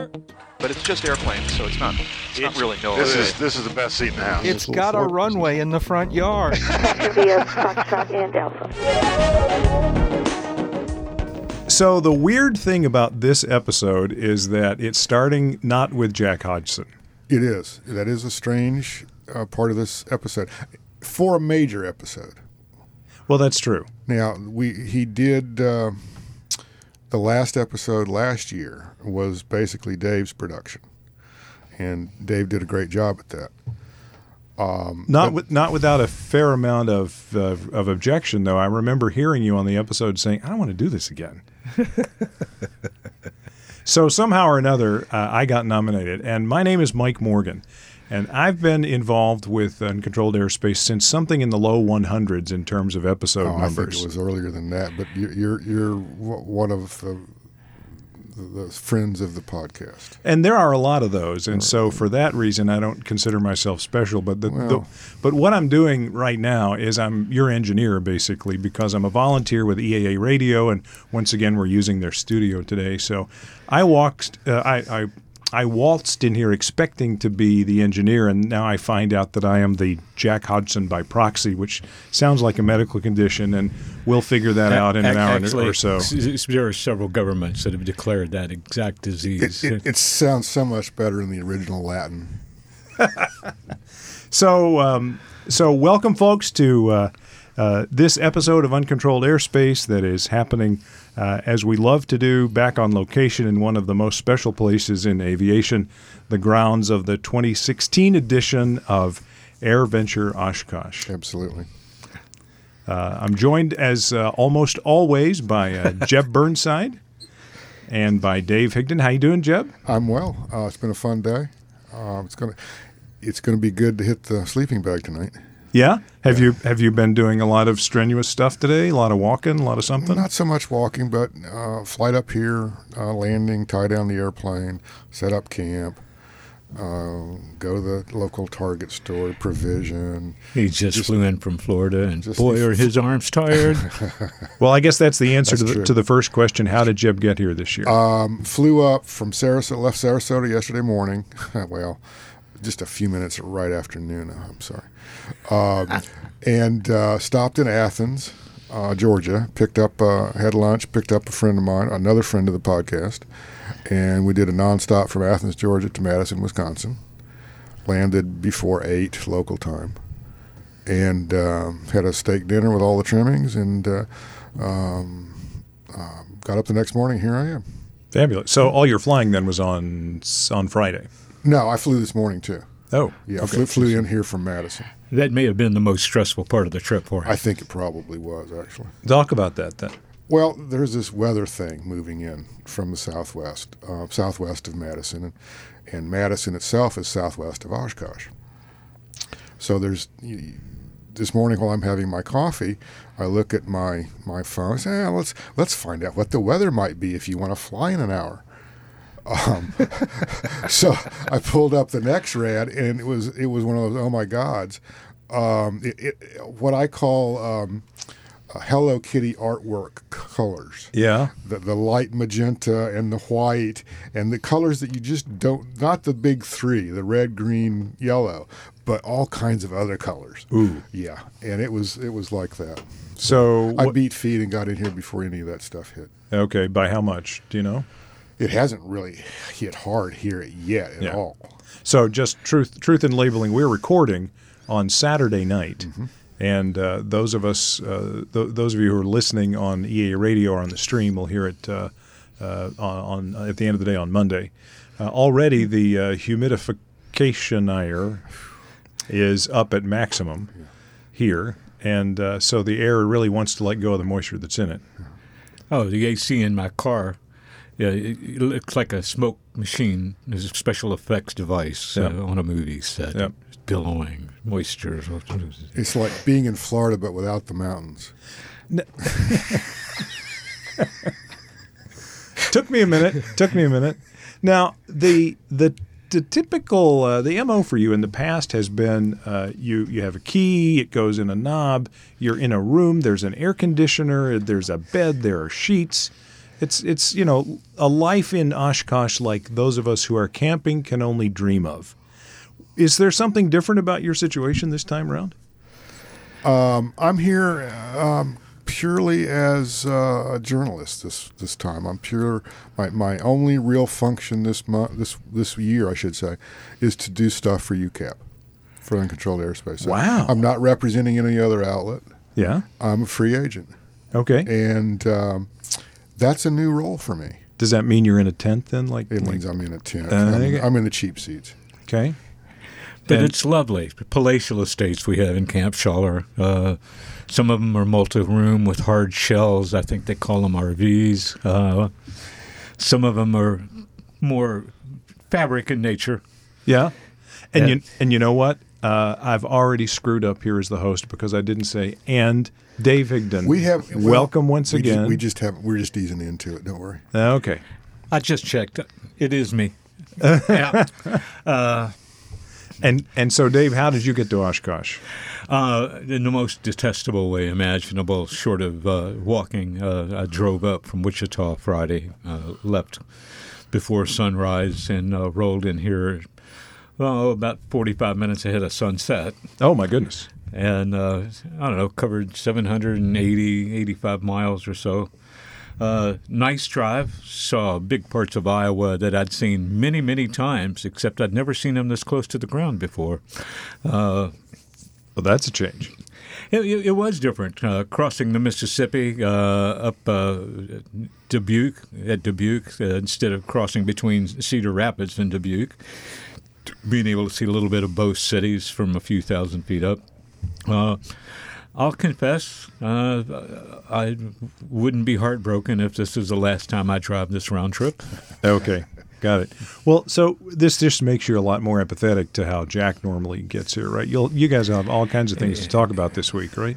here. But it's just airplanes, so it's not. It's, not really no. This is this is the best seat in the house. It's got a runway in the front yard. Via Foxtrot and Alpha. So the weird thing about this episode is that it's starting not with Jack Hodgson. It is. That is a strange uh, part of this episode for a major episode. Well, that's true. Now we he did uh, the last episode last year was basically Dave's production, and Dave did a great job at that. Not with, not without a fair amount of uh, of objection, though. I remember hearing you on the episode saying, "I don't want to do this again." so somehow or another, uh, I got nominated, and my name is Mike Morgan, and I've been involved with uncontrolled airspace since something in the low 100s in terms of episode Oh, I think it was earlier than that, but you're you're, one of the, the, friends of the podcast. And there are a lot of those, and so for that reason, I don't consider myself special. But the, the but what I'm doing right now is I'm your engineer basically because I'm a volunteer with EAA Radio, and once again we're using their studio today. So I walked, uh, I, I I waltzed in here expecting to be the engineer, and now I find out that I am the Jack Hodgson by proxy, which sounds like a medical condition, and we'll figure that out in an hour or so. s- s- There are several governments that have declared that exact disease. It, it, it sounds so much better in the original Latin. So, um, so welcome, folks, to uh, uh, this episode of Uncontrolled Airspace that is happening uh, as we love to do back on location in one of the most special places in aviation, the grounds of the 2016 edition of Air Venture Oshkosh. Absolutely. Uh, I'm joined, as uh, almost always, by uh, Jeb Burnside and by Dave Higdon. How you doing, Jeb? I'm well. Uh, it's been a fun day. It's gonna it's gonna be good to hit the sleeping bag tonight. Yeah. Have you have you been doing a lot of strenuous stuff today? A lot of walking, a lot of something. Not so much walking, but uh, flight up here, uh, landing, tie down the airplane, set up camp, uh, go to the local Target store, provision. he just, just- flew in from Florida, and just- boy, are his arms tired. Well, I guess that's the answer That's to the, to the first question. How did Jeb get here this year? Um, flew up from Sarasota, left Sarasota yesterday morning. well, just a few minutes right after noon. uh, I'm sorry. Um, and uh, stopped in Athens, uh, Georgia. Picked up, uh, had lunch. Picked up a friend of mine, another friend of the podcast, and we did a nonstop from Athens, Georgia to Madison, Wisconsin. Landed before eight local time, and um, had a steak dinner with all the trimmings, and uh, um, uh, got up the next morning. Here I am. Fabulous. So all your flying then was on on Friday. No, I flew this morning too. Oh, Yeah, I flew, flew in here from Madison. that may have been the most stressful part of the trip for him. I think it probably was actually. Talk about that then. Well, there's this weather thing moving in from the southwest, uh, southwest of Madison, and, and Madison itself is southwest of Oshkosh. So there's this morning while I'm having my coffee, I look at my my phone. I say, "Ah, let's let's find out what the weather might be if you want to fly in an hour. Um, so I pulled up the NEXRAD, and it was it was one of those oh my gods, um, it, it, what I call um, Hello Kitty artwork colors. Yeah. The, the light magenta and the white and the colors that you just don't not the big three the red green yellow but all kinds of other colors Ooh. yeah and it was it was like that So I what- beat feet and got in here before any of that stuff hit okay, by how much? Do you know? It hasn't really hit hard here yet at Yeah. all So just truth truth in labeling. We're recording on Saturday night. And uh, those of us, uh, th- those of you who are listening on EAA Radio or on the stream, will hear it uh, uh, on, on at the end of the day on Monday. Uh, already, the uh, humidification is up at maximum here, and uh, so the air really wants to let go of the moisture that's in it. oh, the AC in my car. Yeah, it, it looks like a smoke machine. There's a special effects device uh, on a movie set. Yep. It's billowing moisture. it's like being in Florida but without the mountains took me a minute. took me a minute. Now the the the typical uh, the mo for you in the past has been uh, you you have a key, it goes in a knob, you're in a room, there's an air conditioner, there's a bed, there are sheets, It's it's you know a life in Oshkosh like those of us who are camping can only dream of. Is there something different about your situation this time around? I'm here um, purely as uh, a journalist this this time. I'm pure. My, my only real function this month, this this year, I should say, is to do stuff for UCAP, for uncontrolled airspace. Wow. I'm not representing any other outlet. Yeah. I'm a free agent, Okay. and um, that's a new role for me. Does that mean you're in a tent then? Like, It like- means I'm in a tent. Uh, I'm, okay. I'm in the cheap seats. okay. But And- it's lovely. Palatial estates we have in Camp Scholler. Uh, some of them are multi-room with hard shells. I think they call them RVs. Uh, some of them are more fabric in nature. Yeah. And Yeah. you and you know what? Uh, I've already screwed up here as the host because I didn't say and Dave Higdon. We have well, welcome once we ju- again. we just have we're just easing into it. Don't worry. okay. I just checked. It is me. yeah. And and so Dave, how did you get to Oshkosh? Uh, in the most detestable way imaginable, short of uh, walking. Uh, I drove up from Wichita Friday, uh, left before sunrise, and uh, rolled in here well, about 45 minutes ahead of sunset. Oh my goodness. And uh, I don't know, covered 780, 85 miles or so. Uh, nice drive. Saw big parts of Iowa that I'd seen many, many times, except I'd never seen them this close to the ground before. Uh, Well, that's a change. it, it, it was different. Uh, crossing the Mississippi uh, up uh, Dubuque at Dubuque uh, instead of crossing between Cedar Rapids and Dubuque, being able to see a little bit of both cities from a few thousand feet up. Uh, I'll confess, uh, I wouldn't be heartbroken if this is the last time I drive this round trip. Okay. Got it. Well, so this just makes you a lot more empathetic to how Jack normally gets here, right? You'll you guys have all kinds of things to talk about this week, right?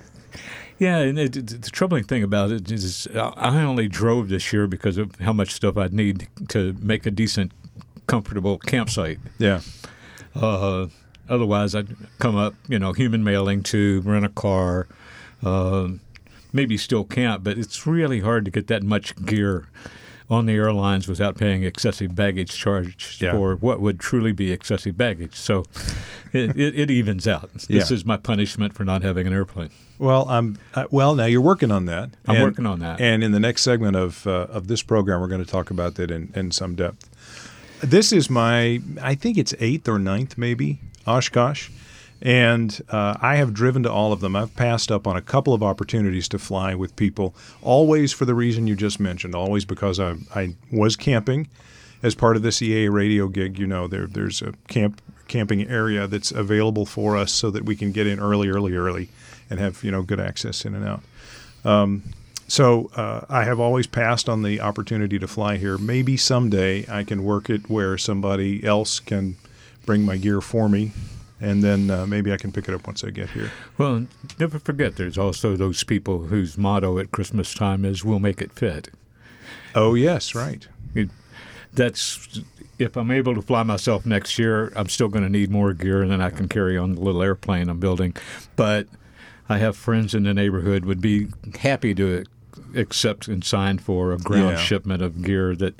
Yeah, and it, the troubling thing about it is I only drove this year because of how much stuff I'd need to make a decent, comfortable campsite. Yeah. Uh, otherwise, I'd come up, you know, human mailing to rent a car, uh, maybe still camp, but it's really hard to get that much gear on the airlines without paying excessive baggage charge Yeah. for what would truly be excessive baggage. So it, it, it evens out. This Yeah. is my punishment for not having an airplane. Well, I'm uh, well now. You're working on that. I'm And- working on that. And in the next segment of uh, of this program, we're going to talk about that in, in some depth. This is my, I think it's eighth or ninth, maybe Oshkosh, and uh, I have driven to all of them. I've passed up on a couple of opportunities to fly with people, always for the reason you just mentioned. Always because I I was camping as part of this EAA radio gig. You know, there there's a camp camping area that's available for us so that we can get in early, early, early, and have you know good access in and out. So uh, I have always passed on the opportunity to fly here. Maybe someday I can work it where somebody else can bring my gear for me, and then uh, maybe I can pick it up once I get here. Well, never forget there's also those people whose motto at Christmas time is "We'll make it fit." Oh yes, right. It, that's if I'm able to fly myself next year, I'm still going to need more gear, and then I can carry on the little airplane I'm building. But I have friends in the neighborhood would be happy to accept and sign for a ground Yeah. shipment of gear that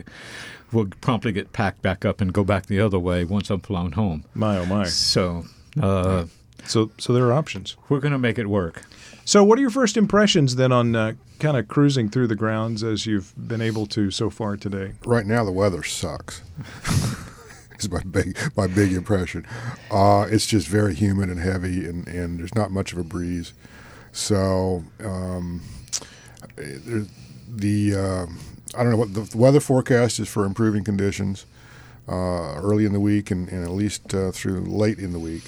will promptly get packed back up and go back the other way once I'm flown home. My oh my. So uh, So so there are options. we're going to make it work. So what are your first impressions then on uh, kind of cruising through the grounds as you've been able to so far today? Right now, the weather sucks. is my big my big impression. Uh, it's just very humid and heavy, and, and there's not much of a breeze. So um, there- the uh, I don't know what the weather forecast is for improving conditions uh, early in the week and, and at least uh, through late in the week.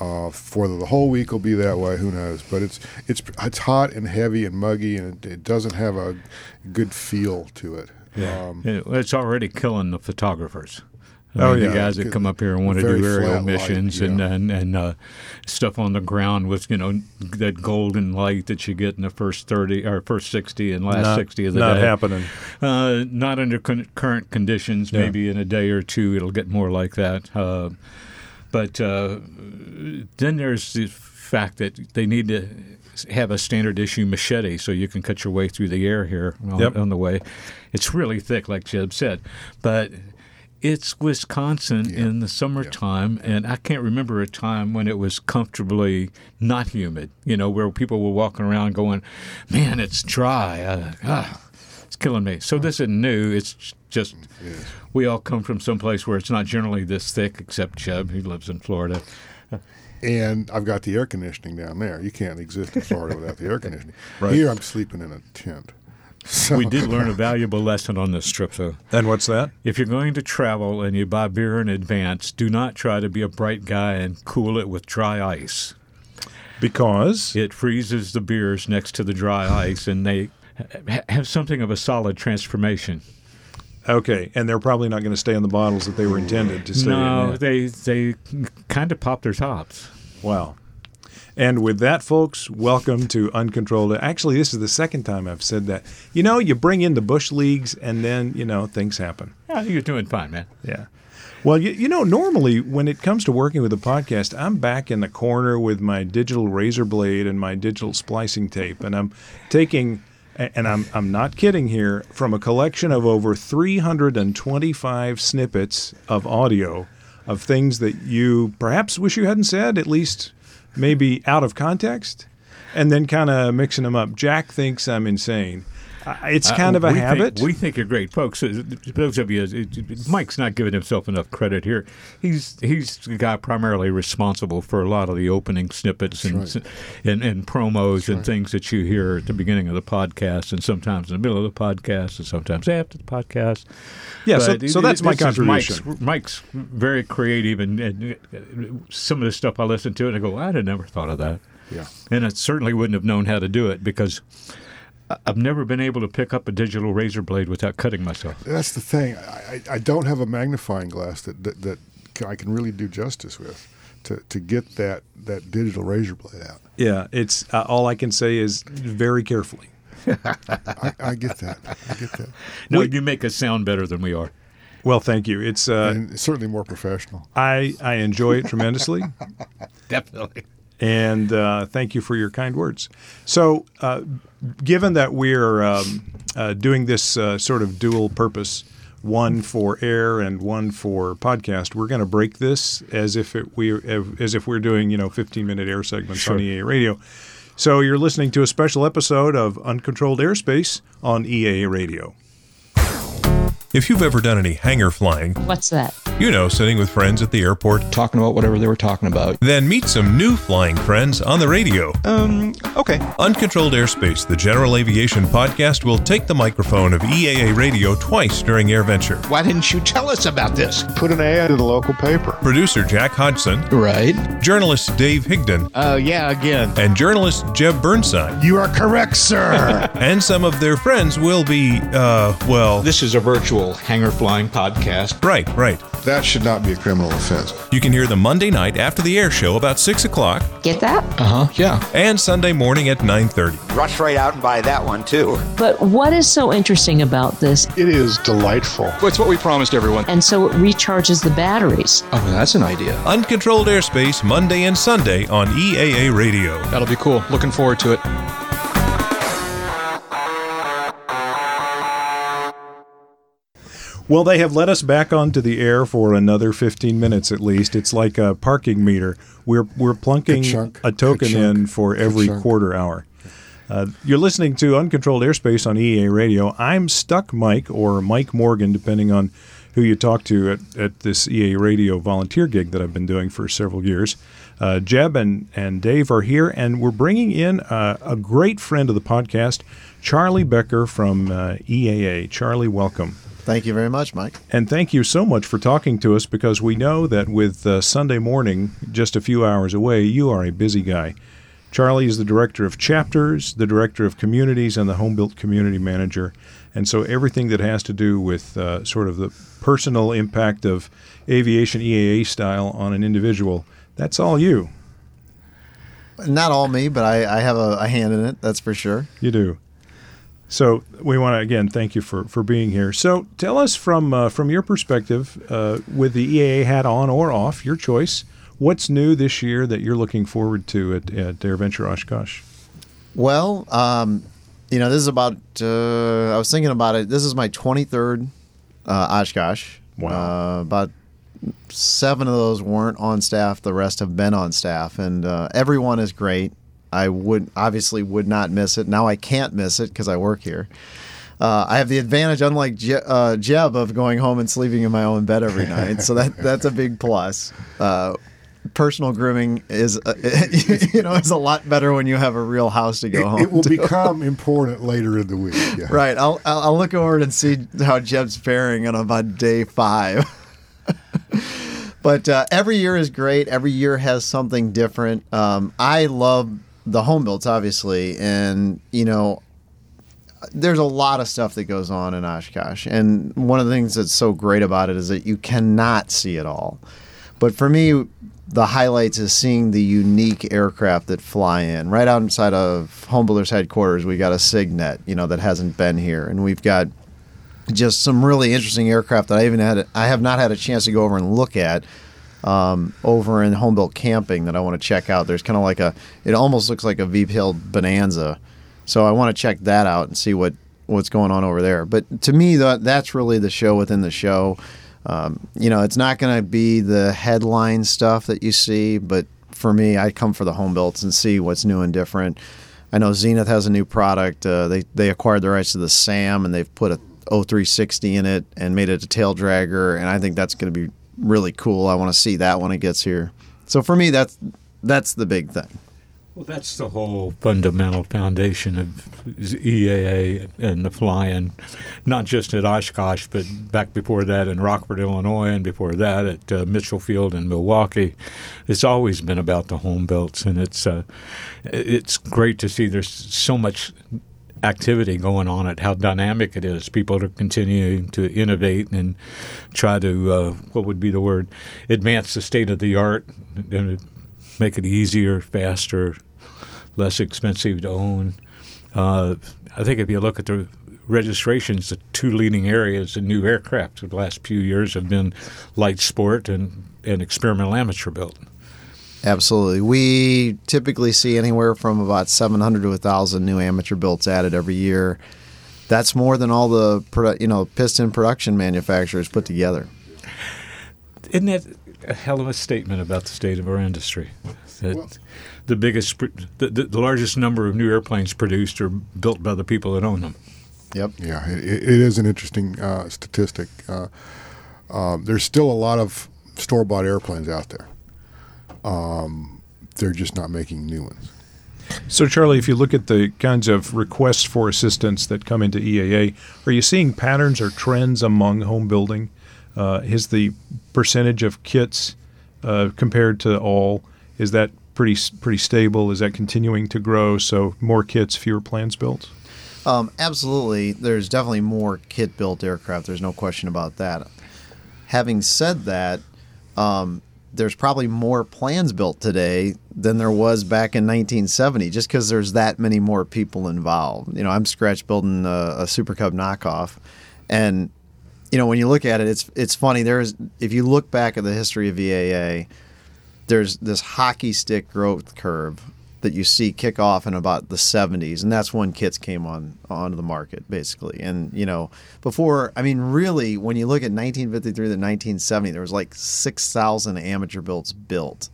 Uh, for the whole week will be that way. Who knows? But it's it's it's hot and heavy and muggy, and it, it doesn't have a good feel to it. Um, It- It's already killing the photographers. I Oh, yeah. the guys that come up here and want to do aerial flat light, missions and and, and uh, stuff on the ground with you know that golden light that you get in the first thirty or first sixty and last not, sixty of the not day. Not happening. Uh, not under con- current conditions. Yeah. Maybe in a day or two it'll get more like that. Uh, but uh, then there's the fact that they need to have a standard issue machete so you can cut your way through the air here on, Yep. on the way. It's really thick, like Jeb said, but it's Wisconsin in the summertime, and I can't remember a time when it was comfortably not humid. You know, where people were walking around going, "Man, it's dry." Uh, ah, it's killing me. So this isn't new. It's just we all come from someplace where it's not generally this thick, except Jeb, who lives in Florida. And I've got the air conditioning down there. You can't exist in Florida without the air conditioning. Right. Here I'm sleeping in a tent. So We did learn a valuable lesson on this trip, though. And what's that? If you're going to travel and you buy beer in advance, do not try to be a bright guy and cool it with dry ice. Because It freezes the beers next to the dry ice, and they have something of a solid transformation. okay, and they're probably not going to stay in the bottles that they were intended to stay no, in. yeah. they they kind of pop their tops. Wow. And with that, folks, welcome to Uncontrolled. Actually, this is the second time I've said that. You know, you bring in the Bush Leagues, and then, you know, things happen. Yeah, you're doing fine, man. Yeah. Well, you, you know, normally when it comes to working with a podcast, I'm back in the corner with my digital razor blade and my digital splicing tape, and I'm taking, and I'm I'm not kidding here, from a collection of over 325 snippets of audio of things that you perhaps wish you hadn't said, at least maybe out of context, and then kind of mixing them up. Jack thinks I'm insane. I- It's kind Uh, of a we habit. Think, we think you're great, folks. Uh, Those of you, uh, Mike's not giving himself enough credit here. He's he's the guy primarily responsible for a lot of the opening snippets and, right. and and promos and things that you hear at the beginning of the podcast, and sometimes in the middle of the podcast, and sometimes after the podcast. Yeah, so- But so it- that's my contribution. Mike's, Mike's very creative, and, and uh, some of the stuff I listen to, and I go, I'd have never thought of that. Yeah. And I certainly wouldn't have known how to do it because I- I've never been able to pick up a digital razor blade without cutting myself. That's the thing. I, I I don't have a magnifying glass that, that, that I can really do justice with to, to get that, that digital razor blade out. Yeah, it's uh, all I can say is very carefully. I, I get that. I get that. No, you make us sound better than we are. Well, thank you. It's uh, and it's certainly more professional. I I enjoy it tremendously, Definitely. And uh, thank you for your kind words. So, uh, given that we're um, uh, doing this uh, sort of dual purpose, one for air and one for podcast, we're going to break this as if it we as if we're doing you know 15 minute air segments on EAA Radio. So you're listening to a special episode of Uncontrolled Airspace on EAA Radio. If you've ever done any hangar flying, What's that? You know, sitting with friends at the airport, Talking about whatever they were talking about. then meet some new flying friends on the radio. Um, okay. Uncontrolled Airspace, the general aviation podcast, will take the microphone of EAA radio twice during AirVenture. Why didn't you tell us about this? Put an ad in the local paper. Producer Jack Hodgson, Right. journalist Dave Higdon, Oh, yeah, again. and journalist Jeb Burnside. You are correct, sir. And some of their friends will be, uh, well, this is a virtual hangar flying podcast. right, right. That should not be a criminal offense. You can hear them Monday night after the air show about 6 o'clock Get that? Uh huh. Yeah. and Sunday morning at 9.30. Rush right out and buy that one too. But what is so interesting about this? It is delightful. It's what we promised everyone. And so it recharges the batteries. Oh, that's an idea. Uncontrolled Airspace Monday and Sunday on EAA Radio. That'll be cool. Looking forward to it. Well, they have let us back onto the air for another 15 minutes at least. It's like a parking meter. We're we're plunking a token in for every quarter hour. Uh, you're listening to Uncontrolled Airspace on EAA Radio. I'm Stuck Mike or Mike Morgan, depending on who you talk to at, at this EAA Radio volunteer gig that I've been doing for several years. Uh, Jeb and, and Dave are here, and we're bringing in uh, a great friend of the podcast, Charlie Becker from uh, EAA. Charlie, welcome. Thank you very much, Mike. And thank you so much for talking to us because we know that with uh, Sunday morning just a few hours away, you are a busy guy. Charlie is the director of chapters, the director of communities, and the home built community manager. And so everything that has to do with uh, sort of the personal impact of aviation EAA style on an individual, that's all you. Not all me, but I, I have a, a hand in it. That's for sure. You do. So we want to again thank you for, for being here. So tell us from uh, from your perspective, uh, with the EAA hat on or off, your choice. What's new this year that you're looking forward to at, at AirVenture Oshkosh? Well, um, you know, this is about. Uh, I was thinking about it. This is my 23rd uh, Oshkosh. Wow. Uh, about seven of those weren't on staff. The rest have been on staff, and uh, everyone is great. I would obviously would not miss it. Now I can't miss it because I work here. Uh, I have the advantage, unlike Je- uh, Jeb, of going home and sleeping in my own bed every night. So that that's a big plus. Uh, personal grooming is, uh, you know, is a lot better when you have a real house to go It, home. it will to. become important later in the week. Yeah. Right. I'll, I'll I'll look over and see how Jeb's faring on about day five. but uh, every year is great. Every year has something different. Um, I love the home builds, obviously, and you know, there's a lot of stuff that goes on in Oshkosh, and one of the things that's so great about it is that you cannot see it all. But for me, the highlights is seeing the unique aircraft that fly in. Right outside of Home Builders headquarters, we got a Cygnet, you know, that hasn't been here, and we've got just some really interesting aircraft that I even had I have not had a chance to go over and look at um, over in home built camping that I want to check out. There's kind of like a it almost looks like a VPL Bonanza, so I want to check that out and see what what's going on over there. But to me, that that's really the show within the show. Um, you know, it's not going to be the headline stuff that you see, but for me, I come for the home builds and see what's new and different. I know Zenith has a new product. Uh, they they acquired the rights to the Sam and they've put a O-360 in it and made it a tail dragger, and I think that's going to be really cool. I want to see that when it gets here. So for me, that's that's the big thing. Well, that's the whole fundamental foundation of EAA and the flying, not just at Oshkosh, but back before that in Rockford, Illinois, and before that at uh, Mitchell Field in Milwaukee. It's always been about the home builts, and it's uh, it's great to see there's so much activity going on at how dynamic it is. People are continuing to innovate and try to uh, what would be the word advance the state of the art and make it easier, faster, less expensive to own. Uh, I think if you look at the registrations, the two leading areas in new aircraft the last few years have been light sport and, and experimental amateur built. Absolutely. We typically see anywhere from about 700 to 1,000 new amateur builds added every year. That's more than all the produ- you know piston production manufacturers put together. Isn't that a hell of a statement about the state of our industry? That the biggest, the, the, the largest number of new airplanes produced are built by the people that own them. Yep. Yeah, it, it is an interesting uh, statistic. Uh, um, there's still a lot of store bought airplanes out there. Um, they're just not making new ones. So, Charlie, if you look at the kinds of requests for assistance that come into EAA, are you seeing patterns or trends among home building? Uh, is the percentage of kits uh, compared to all is that pretty pretty stable? Is that continuing to grow? So more kits, fewer plans built. Um, absolutely, there's definitely more kit built aircraft. There's no question about that. Having said that, um, there's probably more plans built today than there was back in 1970, just because there's that many more people involved. You know, I'm scratch building a, a Super Cub knockoff, and you know when you look at it, it's it's funny. There's if you look back at the history of VAA, there's this hockey stick growth curve that you see kick off in about the 70s and that's when kits came on onto the market basically. And you know before i mean really when you look at 1953 to 1970 there was like 6000 amateur builds built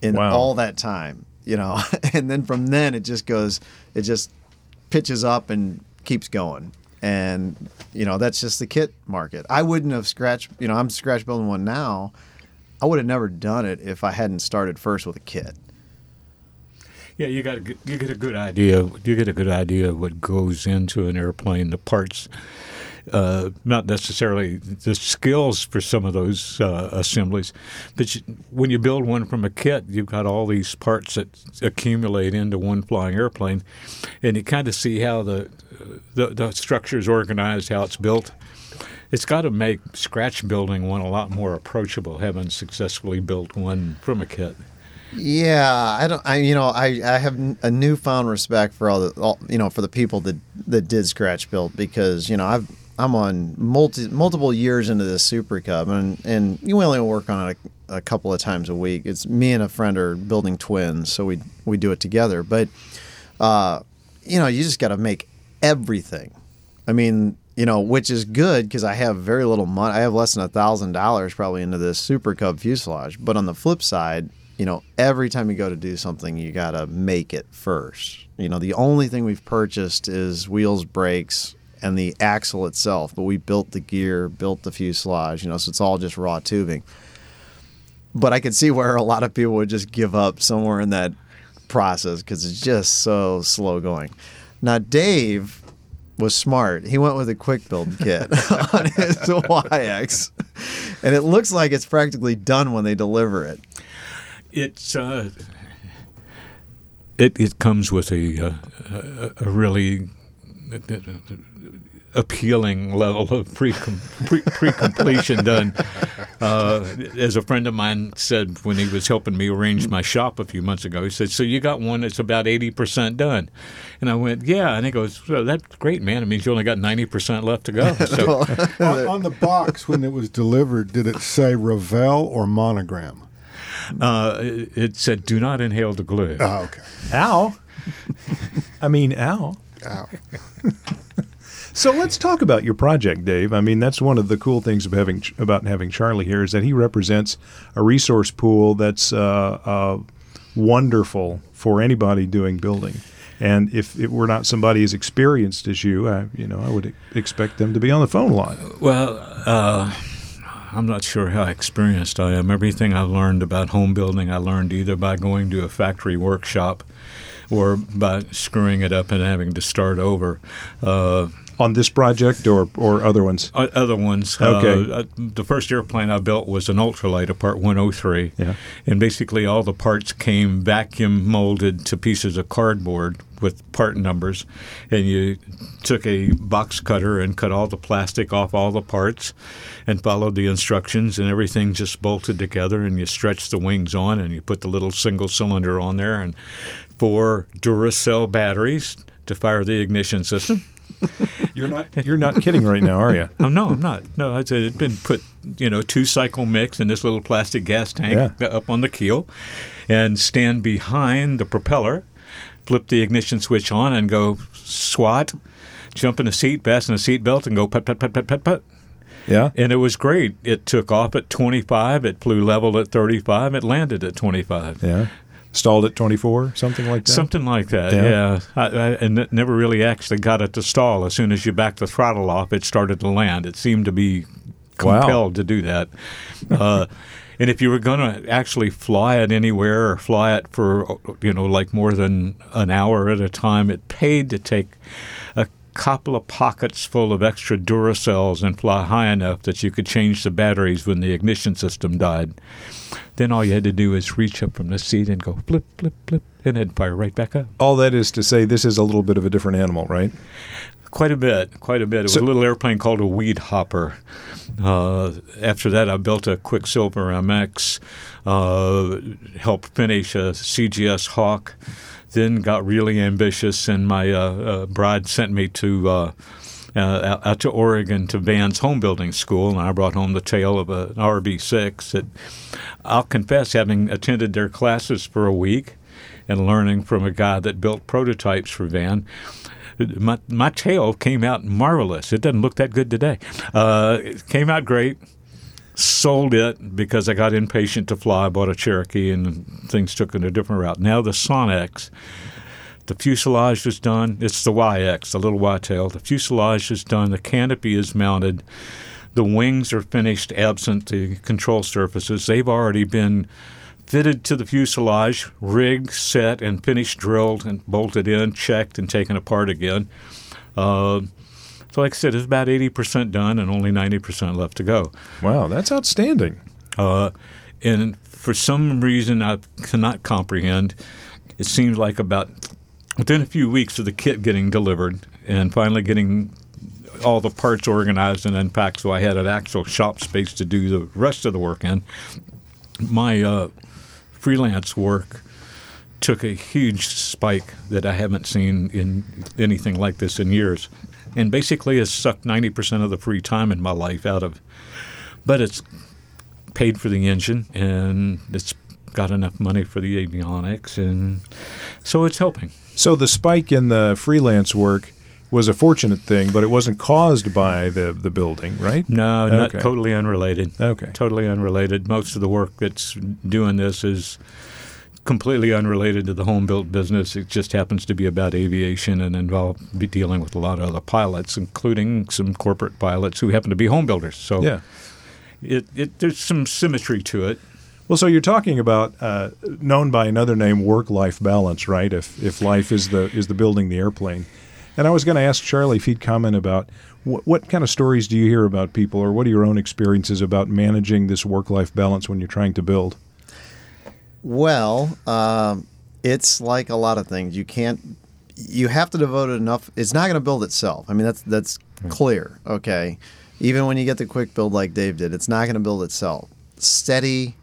in Wow. all that time you know? And then from then it just goes it just pitches up and keeps going. And you know that's just the kit market. I wouldn't have scratched you know i'm scratch building one now. I would have never done it if i hadn't started first with a kit Yeah, you got a, you get a good idea. You get a good idea of what goes into an airplane, the parts, uh, not necessarily the skills for some of those uh, assemblies, but you, when you build one from a kit, you've got all these parts that accumulate into one flying airplane, and you kind of see how the the, the structure is organized, how it's built. It's got to make scratch building one a lot more approachable, having successfully built one from a kit. Yeah, I don't. I you know I, I have a newfound respect for all the all, you know for the people that that did scratch build because you know I've I'm on multi multiple years into this Super Cub, and and you only work on it a, a couple of times a week. It's me and a friend are building twins, so we we do it together. But uh, you know, you just got to make everything. I mean, you know, which is good because I have very little money. I have less than a thousand dollars probably into this Super Cub fuselage. But on the flip side, you know, every time you go to do something, you got to make it first. You know, the only thing we've purchased is wheels, brakes, and the axle itself. But we built the gear, built the fuselage. You know, so it's all just raw tubing. But I could see where a lot of people would just give up somewhere in that process because it's just so slow going. Now, Dave was smart. He went with a quick build kit on his Waiex, and it looks like it's practically done when they deliver it. It's uh, it it comes with a uh, a, a really appealing level of pre pre completion done. Uh, as a friend of mine said when he was helping me arrange my shop a few months ago, he said, "So you got one that's about eighty percent done?" And I went, "Yeah." And he goes, well, "That's great, man. It means you only got ninety percent left to go." So, on, on the box when it was delivered, did it say Revell or monogram? Uh, it it said, "Do not inhale the glue." Oh, okay. Ow. I mean, ow. Ow. So let's talk about your project, Dave. I mean, that's one of the cool things of having about having Charlie here is that he represents a resource pool that's uh, uh, wonderful for anybody doing building. And if it were not somebody as experienced as you, I, you know, I would expect them to be on the phone line. Well, uh, I'm not sure how experienced I am. Everything I learned about home building, I learned either by going to a factory workshop or by screwing it up and having to start over. Uh, on this project or, or other ones? Uh, other ones. Okay. Uh, the first airplane I built was an ultralight, a Part 103. Yeah. And basically, all the parts came vacuum molded to pieces of cardboard with part numbers. And you took a box cutter and cut all the plastic off all the parts and followed the instructions, and everything just bolted together. And you stretched the wings on and you put the little single cylinder on there and four Duracell batteries to fire the ignition system. you're not you're not kidding right now, are you? Oh no, I'm not. No, it's it been put you know two cycle mix in this little plastic gas tank Yeah. up on the keel, and stand behind the propeller, flip the ignition switch on, and go swat, jump in the seat, fasten the seat belt, and go put put put put put put. Yeah. And it was great. It took off at 25. It flew level at 35. It landed at 25. Yeah. Stalled at 24, something like that. Something like that, Yeah. yeah. I, I, and it never really actually got it to stall. As soon as you backed the throttle off, it started to land. It seemed to be Wow. compelled to do that. Uh, and if you were going to actually fly it anywhere or fly it for, you know, like more than an hour at a time, it paid to take a couple of pockets full of extra Duracells and fly high enough that you could change the batteries when the ignition system died. Then all you had to do is reach up from the seat and go flip, flip, flip, and then fire right back up. All that is to say, this is a little bit of a different animal, right? Quite a bit, quite a bit. It was So- a little airplane called a Weedhopper. Uh, after that, I built a Quicksilver MX, uh, helped finish a CGS Hawk, then got really ambitious, and my uh, uh, bride sent me to. Uh, uh, out- to Oregon to Van's home building school, and I brought home the tail of an RV6 that I'll confess, having attended their classes for a week and learning from a guy that built prototypes for Van, my, my tail came out marvelous. It doesn't look that good today. Uh, it came out great. Sold it because I got impatient to fly. Bought a Cherokee and things took in a different route. Now the Sonex, the fuselage is done. It's the Waiex, the little Y tail. The fuselage is done. The canopy is mounted. The wings are finished, absent the control surfaces. They've already been fitted to the fuselage, rigged, set, and finished, drilled, and bolted in, checked, and taken apart again. Uh, so, like I said, it's about 80% done and only 90% left to go. Wow, that's outstanding. Uh, and for some reason I cannot comprehend, it seems like about within a few weeks of the kit getting delivered and finally getting all the parts organized and unpacked so I had an actual shop space to do the rest of the work in, my uh, freelance work took a huge spike that I haven't seen in anything like this in years, and basically has sucked ninety percent of the free time in my life out of. But it's paid for the engine, and it's got enough money for the avionics, and so it's helping. So the spike in the freelance work was a fortunate thing, but it wasn't caused by the the building, right? No, not totally unrelated. Okay. Totally unrelated. Most of the work that's doing this is completely unrelated to the home built business. It just happens to be about aviation and involve be dealing with a lot of other pilots, including some corporate pilots who happen to be home builders. So Yeah. it, it there's some symmetry to it. Well, so you're talking about uh, known by another name, work-life balance, right? If if life is the is the building the airplane, and I was going to ask Charlie if he'd comment about what, what kind of stories do you hear about people, or what are your own experiences about managing this work-life balance when you're trying to build? Well, um, it's like a lot of things. You can't. You have to devote enough. It's not going to build itself. I mean, that's that's clear. Okay, even when you get the quick build like Dave did, it's not going to build itself. Steady,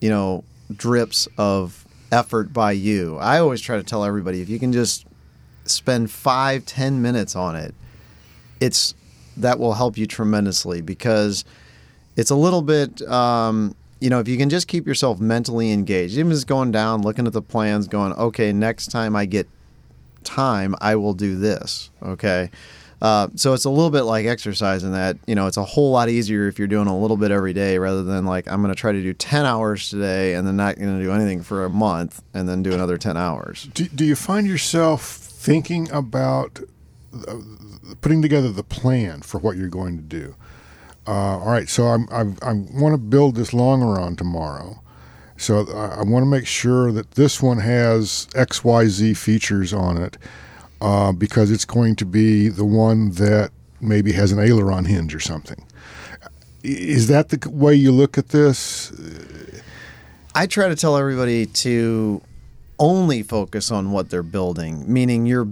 you know, drips of effort by you. I always try to tell everybody if you can just spend five, ten minutes on it, it's that will help you tremendously because it's a little bit um, you know if you can just keep yourself mentally engaged even just going down looking at the plans going okay next time i get time i will do this okay uh, so it's a little bit like exercise in that you know it's a whole lot easier if you're doing a little bit every day rather than like i'm going to try to do 10 hours today and then not going to do anything for a month and then do another 10 hours Do, do you find yourself thinking about uh, putting together the plan for what you're going to do? Uh, all right, so I'm, I'm, I want to build this Longeron tomorrow. So I, I want to make sure that this one has X, Y, Z features on it uh, because it's going to be the one that maybe has an aileron hinge or something. Is that the way you look at this? I try to tell everybody to only focus on what they're building. Meaning, you're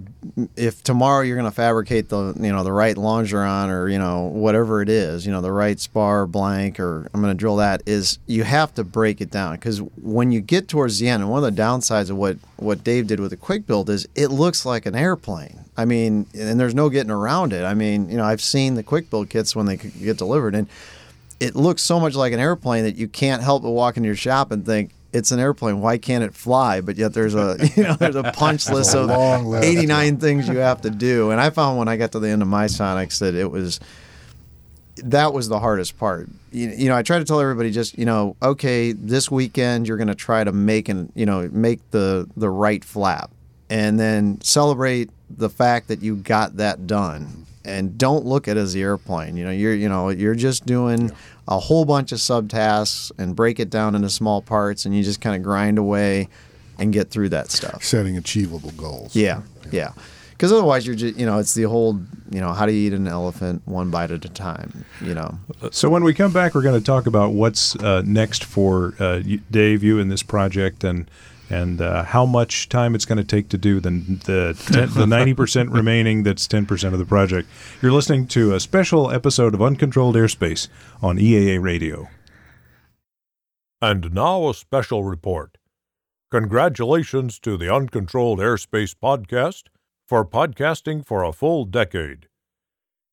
if tomorrow you're going to fabricate the you know the right longeron or you know whatever it is, you know the right spar blank or I'm going to drill that is you have to break it down because when you get towards the end, and one of the downsides of what what Dave did with the quick build is it looks like an airplane. I mean, and there's no getting around it. I mean, you know, I've seen the quick build kits when they get delivered and it looks so much like an airplane that you can't help but walk into your shop and think it's an airplane. Why can't it fly? But yet there's a you know there's a punch list a of list. 89 things you have to do. And I found when I got to the end of my Sonex that it was that was the hardest part. You, you know, I try to tell everybody just you know, okay, this weekend you're going to try to make and you know make the the right flap, and then celebrate the fact that you got that done. And don't look at it as the airplane. You know, you're you know you're just doing a whole bunch of subtasks and break it down into small parts, and you just kind of grind away and get through that stuff. Setting achievable goals. Yeah, yeah. Because otherwise, you're just, you know, it's the whole, you know, how do you eat an elephant one bite at a time, you know. So when we come back, we're going to talk about what's uh, next for uh, Dave, you in this project, and and uh, how much time it's going to take to do the the ten, the ninety percent remaining. That's ten percent of the project. You're listening to a special episode of Uncontrolled Airspace on EAA Radio. And now a special report. Congratulations to the Uncontrolled Airspace podcast for podcasting for a full decade.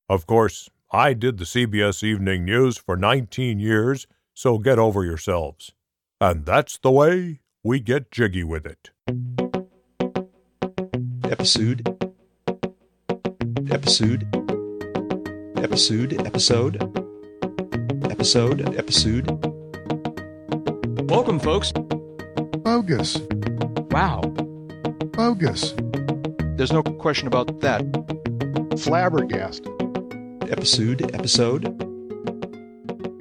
Of course, I did the CBS Evening News for 19 years, so get over yourselves. And that's the way we get jiggy with it. Episode. Episode. Episode. Episode. Episode. Episode. Welcome, folks. Bogus. Wow. Bogus. There's no question about that. Flabbergasted. Episode. Episode.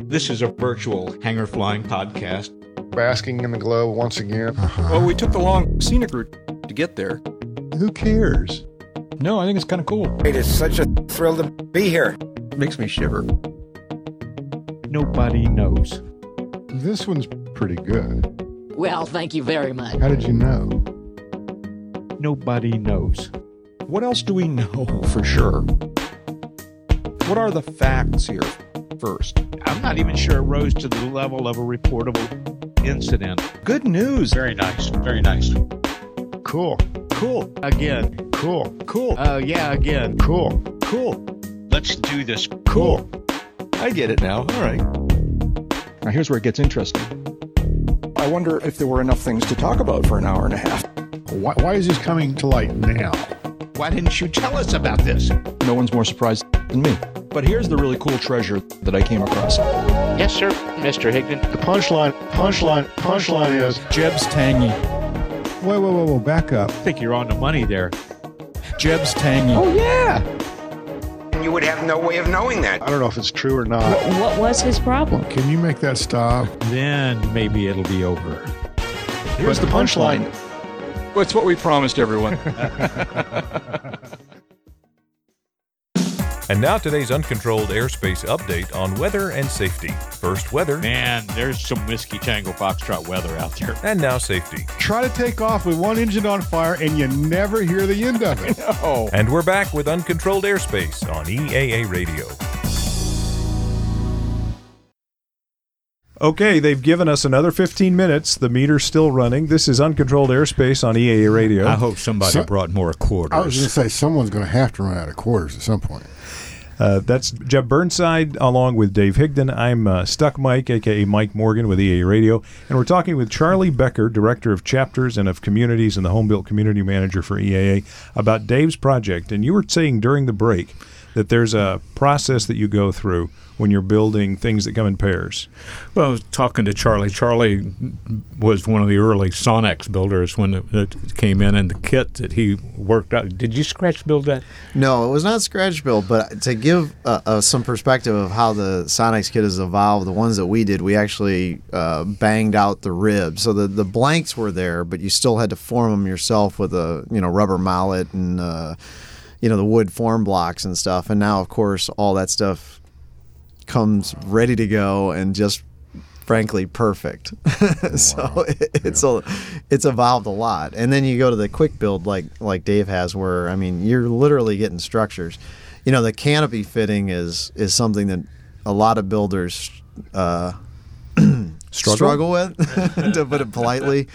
This is a virtual hangar flying podcast. Basking in the glow once again. Well, we took the long scenic route to get there. Who cares? No, I think it's kind of cool. It is such a thrill to be here. makes me shiver. Nobody knows. This one's pretty good. Well, thank you very much. How did you know? Nobody knows. What else do we know for sure? What are the facts here first? I'm not even sure it rose to the level of a reportable incident. Good news. Very nice. Very nice. Cool. Cool. Again. Cool. Cool. Uh, yeah, again. Cool. Cool. Let's do this. Cool. I get it now. All right. Now here's where it gets interesting. I wonder if there were enough things to talk about for an hour and a half. Why, why is this coming to light now? Why didn't you tell us about this? No one's more surprised than me. But here's the really cool treasure that I came across. Yes, sir, Mr. Higdon. The punchline, punchline, punchline is Jeb's tangy. Whoa, whoa, whoa, whoa, back up. I think you're on the money there. Jeb's tangy. Oh, yeah. And you would have no way of knowing that. I don't know if it's true or not. What, what was his problem? Can you make that stop? Then maybe it'll be over. Here's the punchline. Well, it's what we promised everyone. And now today's uncontrolled airspace update on weather and safety. First, weather. Man, there's some Whiskey Tango Foxtrot weather out there. And now, safety. Try to take off with one engine on fire and you never hear the end of it. Oh. And we're back with uncontrolled airspace on EAA Radio. Okay, they've given us another 15 minutes. The meter's still running. This is uncontrolled airspace on EAA Radio. I hope somebody So- brought more quarters. I was going to say someone's going to have to run out of quarters at some point. Uh, that's Jeb Burnside along with Dave Higdon. I'm uh, Stuck Mike, aka Mike Morgan with EAA Radio, and we're talking with Charlie Becker, Director of Chapters and of Communities and the Home Built Community Manager for EAA, about Dave's project. And you were saying during the break that there's a process that you go through when you're building things that come in pairs. Well, I was talking to Charlie. Charlie was one of the early Sonex builders when it, it came in, and the kit that he worked out. Did you scratch build that? No, it was not scratch build, but to give uh, uh, some perspective of how the Sonex kit has evolved, the ones that we did, we actually uh, banged out the ribs. So the, the blanks were there, but you still had to form them yourself with a you know rubber mallet and uh, you know the wood form blocks and stuff. And now, of course, all that stuff comes ready to go and just frankly perfect. so it, it's a, it's evolved a lot. And then you go to the quick build like like Dave has, where I mean you're literally getting structures. You know, the canopy fitting is is something that a lot of builders uh, Struggle? struggle with, to put it politely.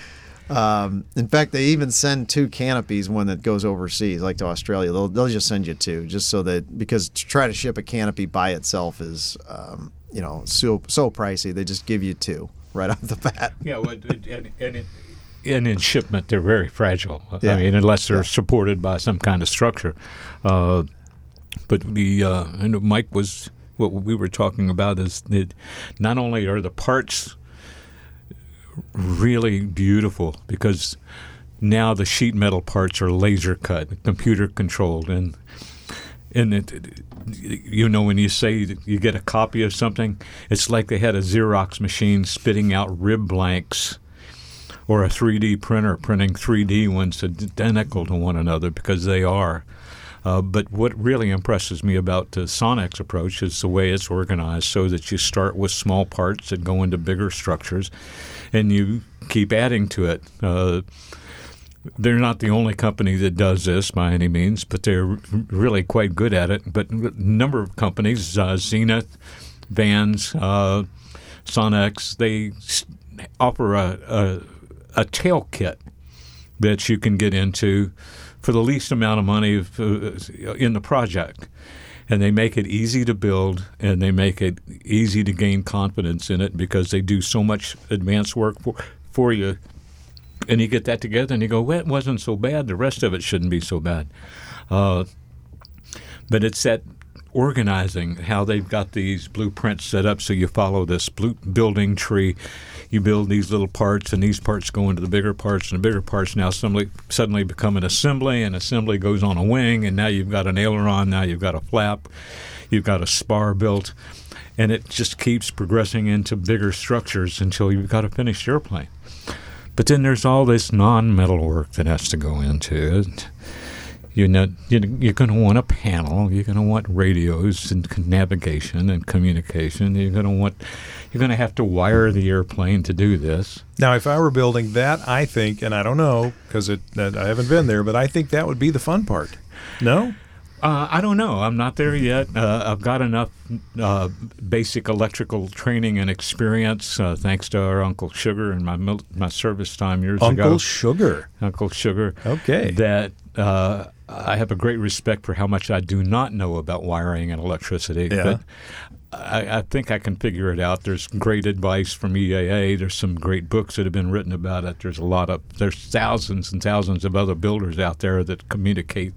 Um, in fact, they even send two canopies one that goes overseas, like to Australia. They'll, they'll just send you two, just so that because to try to ship a canopy by itself is, um, you know, so so pricey. They just give you two right off the bat. Yeah, well, and, and, it, and in shipment, they're very fragile. Yeah. I mean, unless they're supported by some kind of structure. Uh, but the uh, and Mike was what we were talking about is that not only are the parts really beautiful because now the sheet metal parts are laser cut, computer controlled, and and it, you know when you say you get a copy of something, it's like they had a Xerox machine spitting out rib blanks, or a 3D printer printing 3D ones identical to one another because they are. Uh, but what really impresses me about the Sonex approach is the way it's organized so that you start with small parts that go into bigger structures and you keep adding to it. Uh, they're not the only company that does this by any means, but they're really quite good at it. But a number of companies, uh, Zenith, Vans, uh, Sonex, they offer a, a, a tail kit that you can get into for the least amount of money uh, in the project. And they make it easy to build and they make it easy to gain confidence in it because they do so much advanced work for, for you. And you get that together and you go, well, it wasn't so bad. The rest of it shouldn't be so bad. Uh, but it's that organizing how they've got these blueprints set up so you follow this blue building tree you build these little parts and these parts go into the bigger parts and the bigger parts now suddenly suddenly become an assembly and assembly goes on a wing and now you've got an aileron now you've got a flap you've got a spar built and it just keeps progressing into bigger structures until you've got a finished airplane but then there's all this non-metal work that has to go into it you know, you- you're going to want a panel. You're going to want radios and navigation and communication. You're going to want, you're going to have to wire the airplane to do this. Now, if I were building that, I think, and I don't know because it I haven't been there, but I think that would be the fun part. No, Uh, I don't know. I'm not there yet. Uh, I've got enough uh, basic electrical training and experience, uh, thanks to our Uncle Sugar and my mil- my service time years Uncle ago. Uncle Sugar. Uncle Sugar. Okay. That uh, I have a great respect for how much I do not know about wiring and electricity. Yeah. But I, I think I can figure it out. There's great advice from EAA. There's some great books that have been written about it. There's a lot of there's thousands and thousands of other builders out there that communicate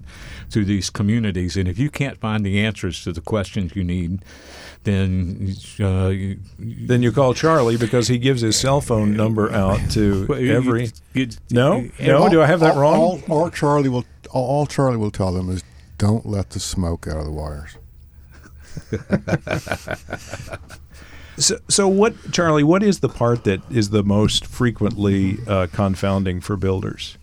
through these communities. And if you can't find the answers to the questions you need, then uh, you, Then you call Charlie because he gives his cell phone number out to Well, you- every. you- no, you- no. Do I have that all, wrong? All, all Charlie will all, all Charlie will tell them is don't let the smoke out of the wires. So, so what, Charlie? What is the part that is the most frequently uh, confounding for builders?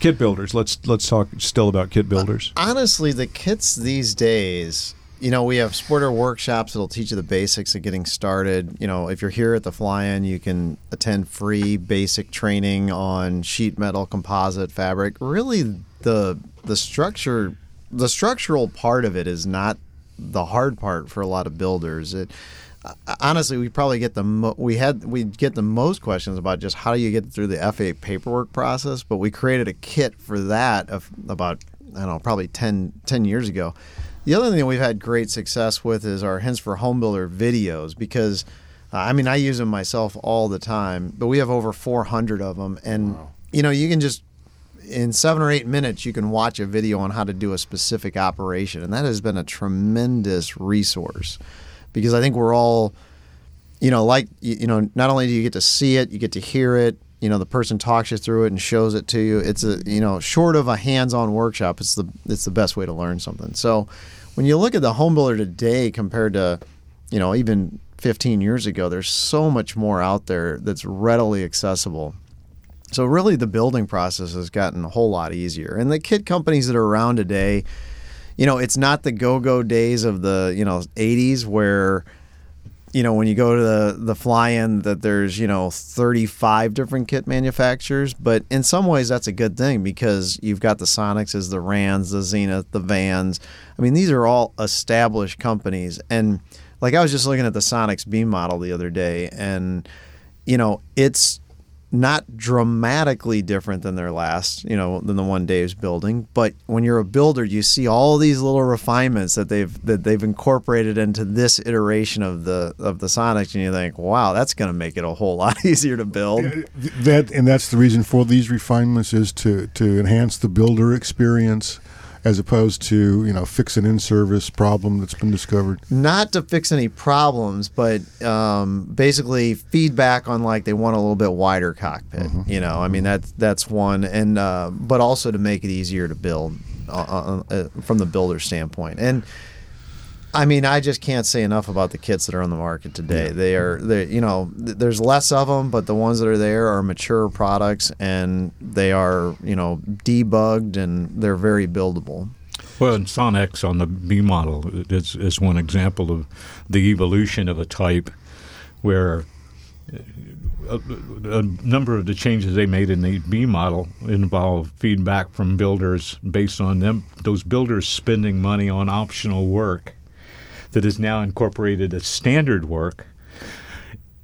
Kit builders. Let's let's talk still about kit builders. Honestly, the kits these days, you know, we have sporter workshops that'll teach you the basics of getting started. You know, if you're here at the fly-in, you can attend free basic training on sheet metal, composite, fabric. Really, the the structure, the structural part of it is not the hard part for a lot of builders. It honestly, we probably get the mo- we had we get the most questions about just how do you get through the FAA paperwork process. But we created a kit for that of about I don't know probably 10, 10 years ago. The other thing we've had great success with is our hints for home builder videos because. Uh, I mean, I use them myself all the time, but we have over 400 of them, and you know, you can just in seven or eight minutes you can watch a video on how to do a specific operation, and that has been a tremendous resource because I think we're all, you know, like you know, not only do you get to see it, you get to hear it. You know, the person talks you through it and shows it to you. It's a you know, short of a hands-on workshop, it's the it's the best way to learn something. So, when you look at the home builder today compared to, you know, even 15 years ago, there's so much more out there that's readily accessible. So really, the building process has gotten a whole lot easier. And the kit companies that are around today, you know, it's not the go-go days of the you know 80s where, you know, when you go to the the fly-in that there's you know 35 different kit manufacturers. But in some ways, that's a good thing because you've got the Sonexes, the Rans, the Zenith, the Vans. I mean, these are all established companies. And like I was just looking at the Sonex B model the other day, and you know, it's not dramatically different than their last, you know, than the one Dave's building. But when you're a builder, you see all these little refinements that they've that they've incorporated into this iteration of the of the Sonex, and you think, wow, that's going to make it a whole lot easier to build. That and that's the reason for these refinements is to to enhance the builder experience, as opposed to you know fix an in-service problem that's been discovered. Not to fix any problems, but um, basically feedback on like they want a little bit wider cockpit. You know, I mean that's that's one, and uh, but also to make it easier to build uh, uh, uh, from the builder standpoint. And I mean, I just can't say enough about the kits that are on the market today. They are, they you know, th- there's less of them, but the ones that are there are mature products, and they are, you know, debugged and they're very buildable. Well, and Sonex on the B model is, is one example of the evolution of a type where uh, a, a number of the changes they made in the B model involve feedback from builders based on them those builders spending money on optional work that is now incorporated as standard work,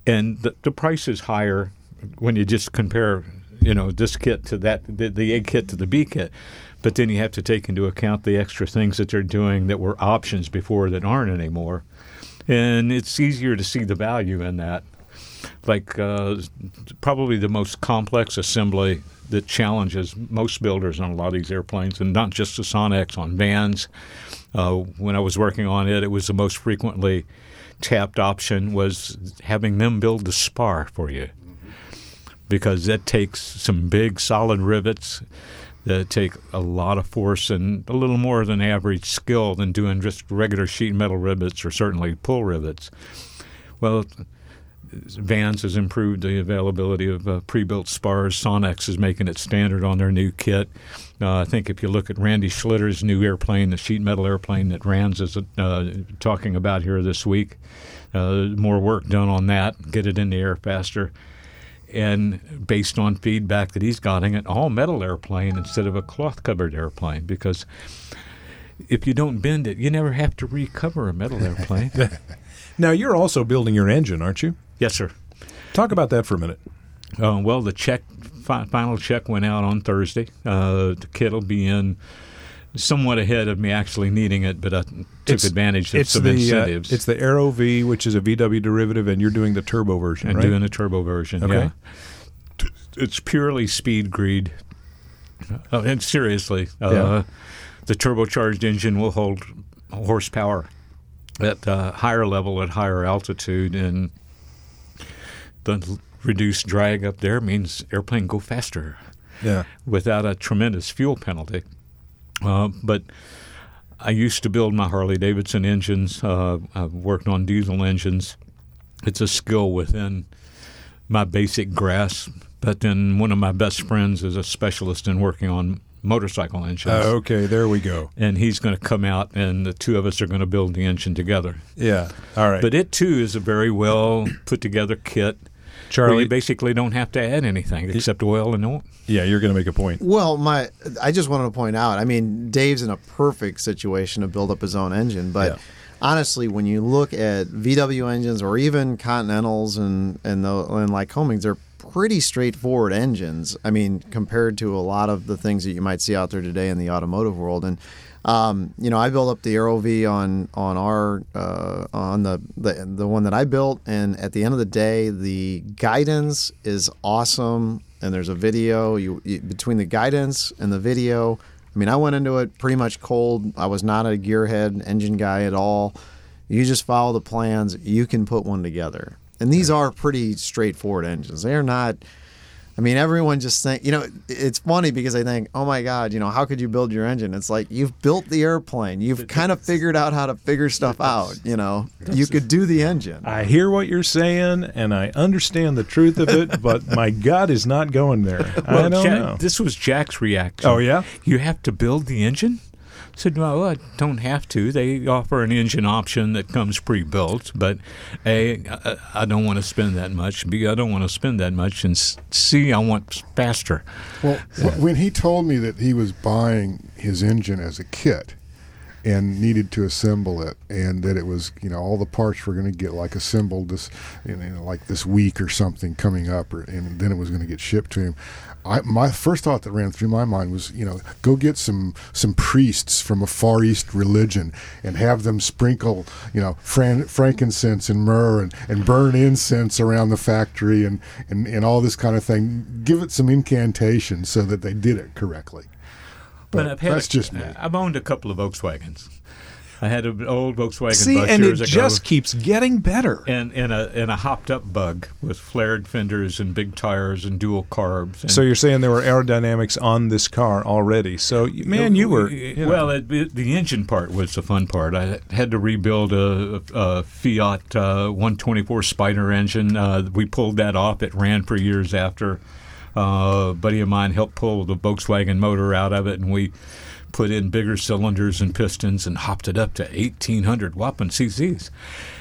and the, the price is higher when you just compare, you know, this kit to that the, the A kit to the B kit. But then you have to take into account the extra things that they're doing that were options before that aren't anymore, and it's easier to see the value in that. Like uh, probably the most complex assembly that challenges most builders on a lot of these airplanes, and not just the Sonex, on vans. Uh, when I was working on it, it was the most frequently tapped option was having them build the spar for you, because that takes some big solid rivets that take a lot of force and a little more than average skill than doing just regular sheet metal rivets or certainly pull rivets. Well, Vans has improved the availability of uh, pre-built spars. Sonex is making it standard on their new kit. Uh, I think if you look at Randy Schlitter's new airplane, the sheet metal airplane that Rans is uh, talking about here this week, uh, more work done on that, get it in the air faster. And based on feedback that he's gotten, an all metal airplane instead of a cloth covered airplane because if you don't bend it, you never have to recover a metal airplane. now you're also building your engine, aren't you? Yes, sir. Talk about that for a minute. Uh, well, the check fi- final check went out on Thursday. Uh, the kit will be in somewhat ahead of me actually needing it, but I took advantage of it's some the, uh, incentives. it's the AeroVee, which is a VW derivative, and you're doing the turbo version, and right? doing the turbo version. Okay. Yeah, it's purely speed greed. Uh, and seriously, uh, Yeah. the turbocharged engine will hold horsepower at uh, higher level at higher altitude, and the reduced drag up there means airplane go faster yeah. without a tremendous fuel penalty. Uh, but I used to build my Harley Davidson engines. Uh, I've worked on diesel engines. It's a skill within my basic grasp. But then one of my best friends is a specialist in working on motorcycle engines. Uh, okay, there we go. And he's going to come out, and the two of us are going to build the engine together. Yeah. All right. But it too is a very well put together kit. Where Charlie- you basically don't have to add anything except oil and oil. yeah, you're going to make a point. Well, my I just wanted to point out. I mean, Dave's in a perfect situation to build up his own engine, but Yeah. honestly, when you look at VW engines or even Continentals and and the and Lycomings, they're pretty straightforward engines. I mean, compared to a lot of the things that you might see out there today in the automotive world, and um, you know, I built up the AeroVee on on our uh, on the, the the one that I built, and at the end of the day, the guidance is awesome. And there's a video you, you between the guidance and the video. I mean, I went into it pretty much cold. I was not a gearhead engine guy at all. You just follow the plans. You can put one together. And these are pretty straightforward engines. They are not. I mean, everyone just think, you know, it's funny because they think, oh my God, you know, how could you build your engine? It's like you've built the airplane. You've kind of figured out how to figure stuff out. You know, you could do the engine. I hear what you're saying, and I understand the truth of it, but my gut is not going there. I don't Jack- know. This was Jack's reaction. Oh, yeah? You have to build the engine? Said, well, I don't have to. They offer an engine option that comes pre-built, but A, I- I don't want to spend that much. B, I don't want to spend that much. And C, I want faster. Well, wh- when he told me that he was buying his engine as a kit and needed to assemble it, and that it was, you know, all the parts were going to get like assembled this, you know, like this week or something coming up, or, and then it was going to get shipped to him. I, my first thought that ran through my mind was, you know, go get some some priests from a Far East religion and have them sprinkle, you know, fran- frankincense and myrrh and, and burn incense around the factory and, and, and all this kind of thing. Give it some incantation so that they did it correctly. But I've that's just me. I've owned a couple of Volkswagens. I had an old Volkswagen See, bus and years it ago. just keeps getting better. and, and a and a hopped up bug with flared fenders and big tires and dual carbs. And So you're saying there were aerodynamics on this car already? So man, you were you know. well. It, it- the engine part was the fun part. I had to rebuild a, a Fiat uh, 124 Spider engine. Uh, we pulled that off. It ran for years after. Uh, a buddy of mine helped pull the Volkswagen motor out of it, and we put in bigger cylinders and pistons and hopped it up to 1,800 whopping cc's,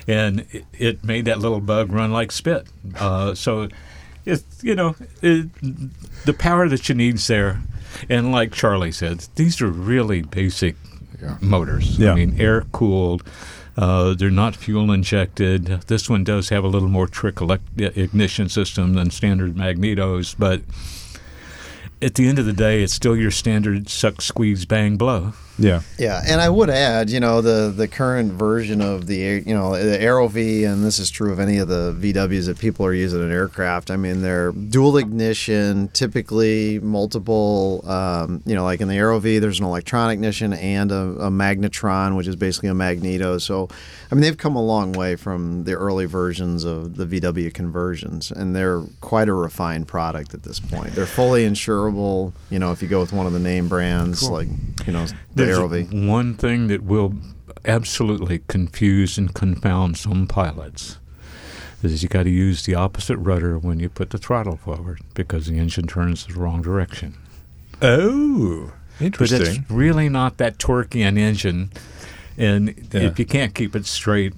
and it, it made that little bug run like spit. Uh, so, it's you know it, the power that you need's there, and like Charlie said, these are really basic motors. Yeah. I mean, air cooled. Uh, they're not fuel injected. This one does have a little more trick elect- ignition system than standard magnetos, but at the end of the day, it's still your standard suck, squeeze, bang, blow. Yeah. Yeah, and I would add, you know, the the current version of the you know the AeroVee, and this is true of any of the VWs that people are using in aircraft. I mean, they're dual ignition, typically multiple. Um, you know, like in the AeroVee, there's an electronic ignition and a, a magnetron, which is basically a magneto. So, I mean, they've come a long way from the early versions of the VW conversions, and they're quite a refined product at this point. They're fully insurable. You know, if you go with one of the name brands, like you know There's one thing that will absolutely confuse and confound some pilots is you got to use the opposite rudder when you put the throttle forward because the engine turns the wrong direction. Oh, interesting. But it's really not that torquey an engine. And Yeah. if you can't keep it straight,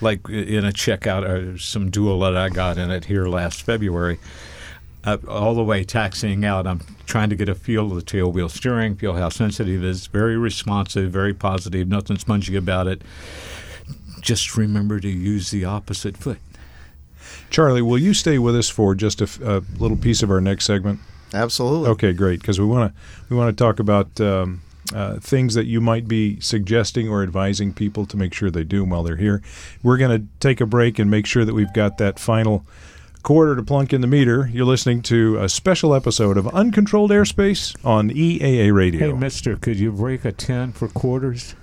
like in a checkout or some dual that I got in it here last February, uh, all the way taxiing out. I'm trying to get a feel of the tail wheel steering, feel how sensitive it is. Very responsive, very positive. Nothing spongy about it. Just remember to use the opposite foot. Charlie, will you stay with us for just a little piece of our next segment? Absolutely. Okay, great. Because we want to we want to talk about um, uh, things that you might be suggesting or advising people to make sure they do while they're here. We're going to take a break and make sure that we've got that final quarter to plunk in the meter. You're listening to a special episode of Uncontrolled Airspace on EAA Radio. Hey, Mister, could you break a ten for quarters?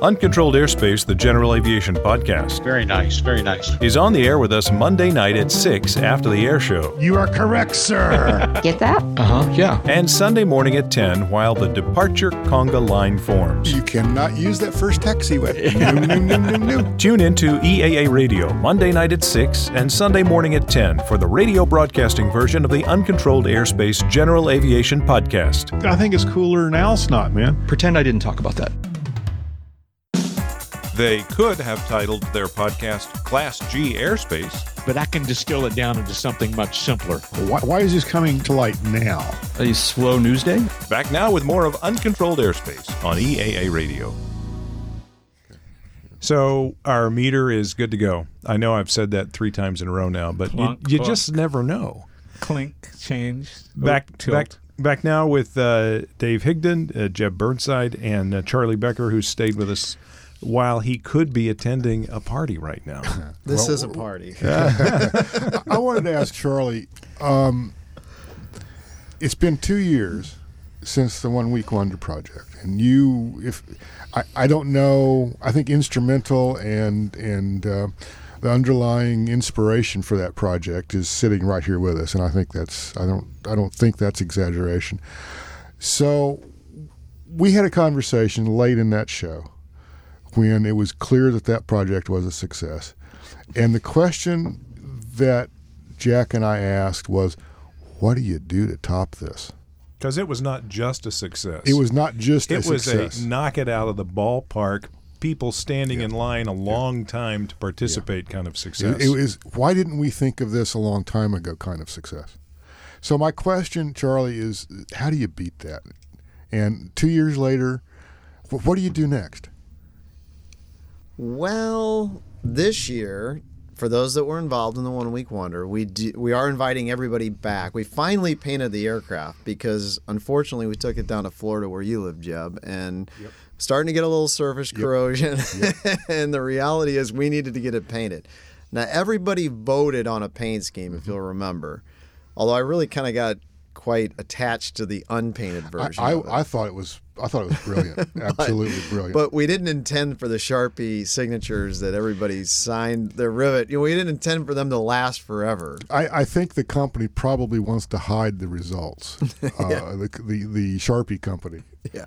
Uncontrolled Airspace, the General Aviation Podcast, Very nice, very nice. is on the air with us Monday night at 6 after the air show. You are correct, sir. Get that? Uh huh. Yeah. And Sunday morning at 10 while the departure conga line forms. You cannot use that first taxiway. no, no, no, no, no. Tune in to EAA Radio Monday night at 6 and Sunday morning at 10 for the radio broadcasting version of the Uncontrolled Airspace General Aviation Podcast. I think it's cooler than Al Snot, man. Pretend I didn't talk about that. They could have titled their podcast Class G Airspace. But I can distill it down into something much simpler. Why, why is this coming to light now? A slow news day? Back now with more of Uncontrolled Airspace on EAA Radio. So our meter is good to go. I know I've said that three times in a row now, but Clunk, you, you clunk. just never know. Clink, change, back tilt. back back now with uh, Dave Higdon, uh, Jeb Burnside, and uh, Charlie Becker, who stayed with us while he could be attending a party right now. This Well, is a party. I wanted to ask Charlie. Um, it's been two years since the One Week Wonder project, and you, if I, I don't know, I think instrumental and and uh, the underlying inspiration for that project is sitting right here with us, and I think that's I don't I don't think that's exaggeration. So we had a conversation late in that show when it was clear that that project was a success. And the question that Jack and I asked was, what do you do to top this? Because it was not just a success. It was not just a success It a was success. a knock it out of the ballpark. People standing in line a long time to participate kind of success. It, it was why didn't we think of this a long time ago kind of success? So my question, Charlie, is how do you beat that? And two years later, what do you do next? Well, this year, for those that were involved in the One Week Wonder, we do, we are inviting everybody back. We finally painted the aircraft because unfortunately we took it down to Florida where you live, Jeb, and starting to get a little surface corrosion. and the reality is we needed to get it painted. Now everybody voted on a paint scheme, if mm-hmm. you'll remember. Although I really kind of got quite attached to the unpainted version. it. I, I thought it was I thought it was brilliant, absolutely brilliant. But we didn't intend for the Sharpie signatures that everybody signed their rivet. You know, we didn't intend for them to last forever. I, I think the company probably wants to hide the results. uh, the, the the Sharpie company. Yeah.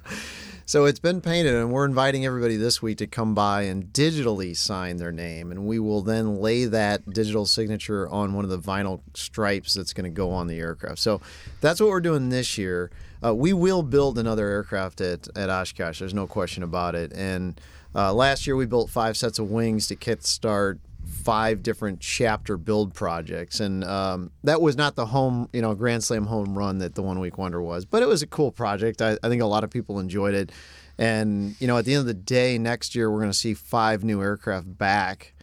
So it's been painted, and we're inviting everybody this week to come by and digitally sign their name, and we will then lay that digital signature on one of the vinyl stripes that's going to go on the aircraft. So that's what we're doing this year. Uh, we will build another aircraft at, at Oshkosh. There's no question about it. And uh, last year we built five sets of wings to kickstart five different chapter build projects, and um, that was not the home, you know, Grand Slam home run that the One Week Wonder was, but it was a cool project. I, I think a lot of people enjoyed it, and you know, at the end of the day, next year we're going to see five new aircraft back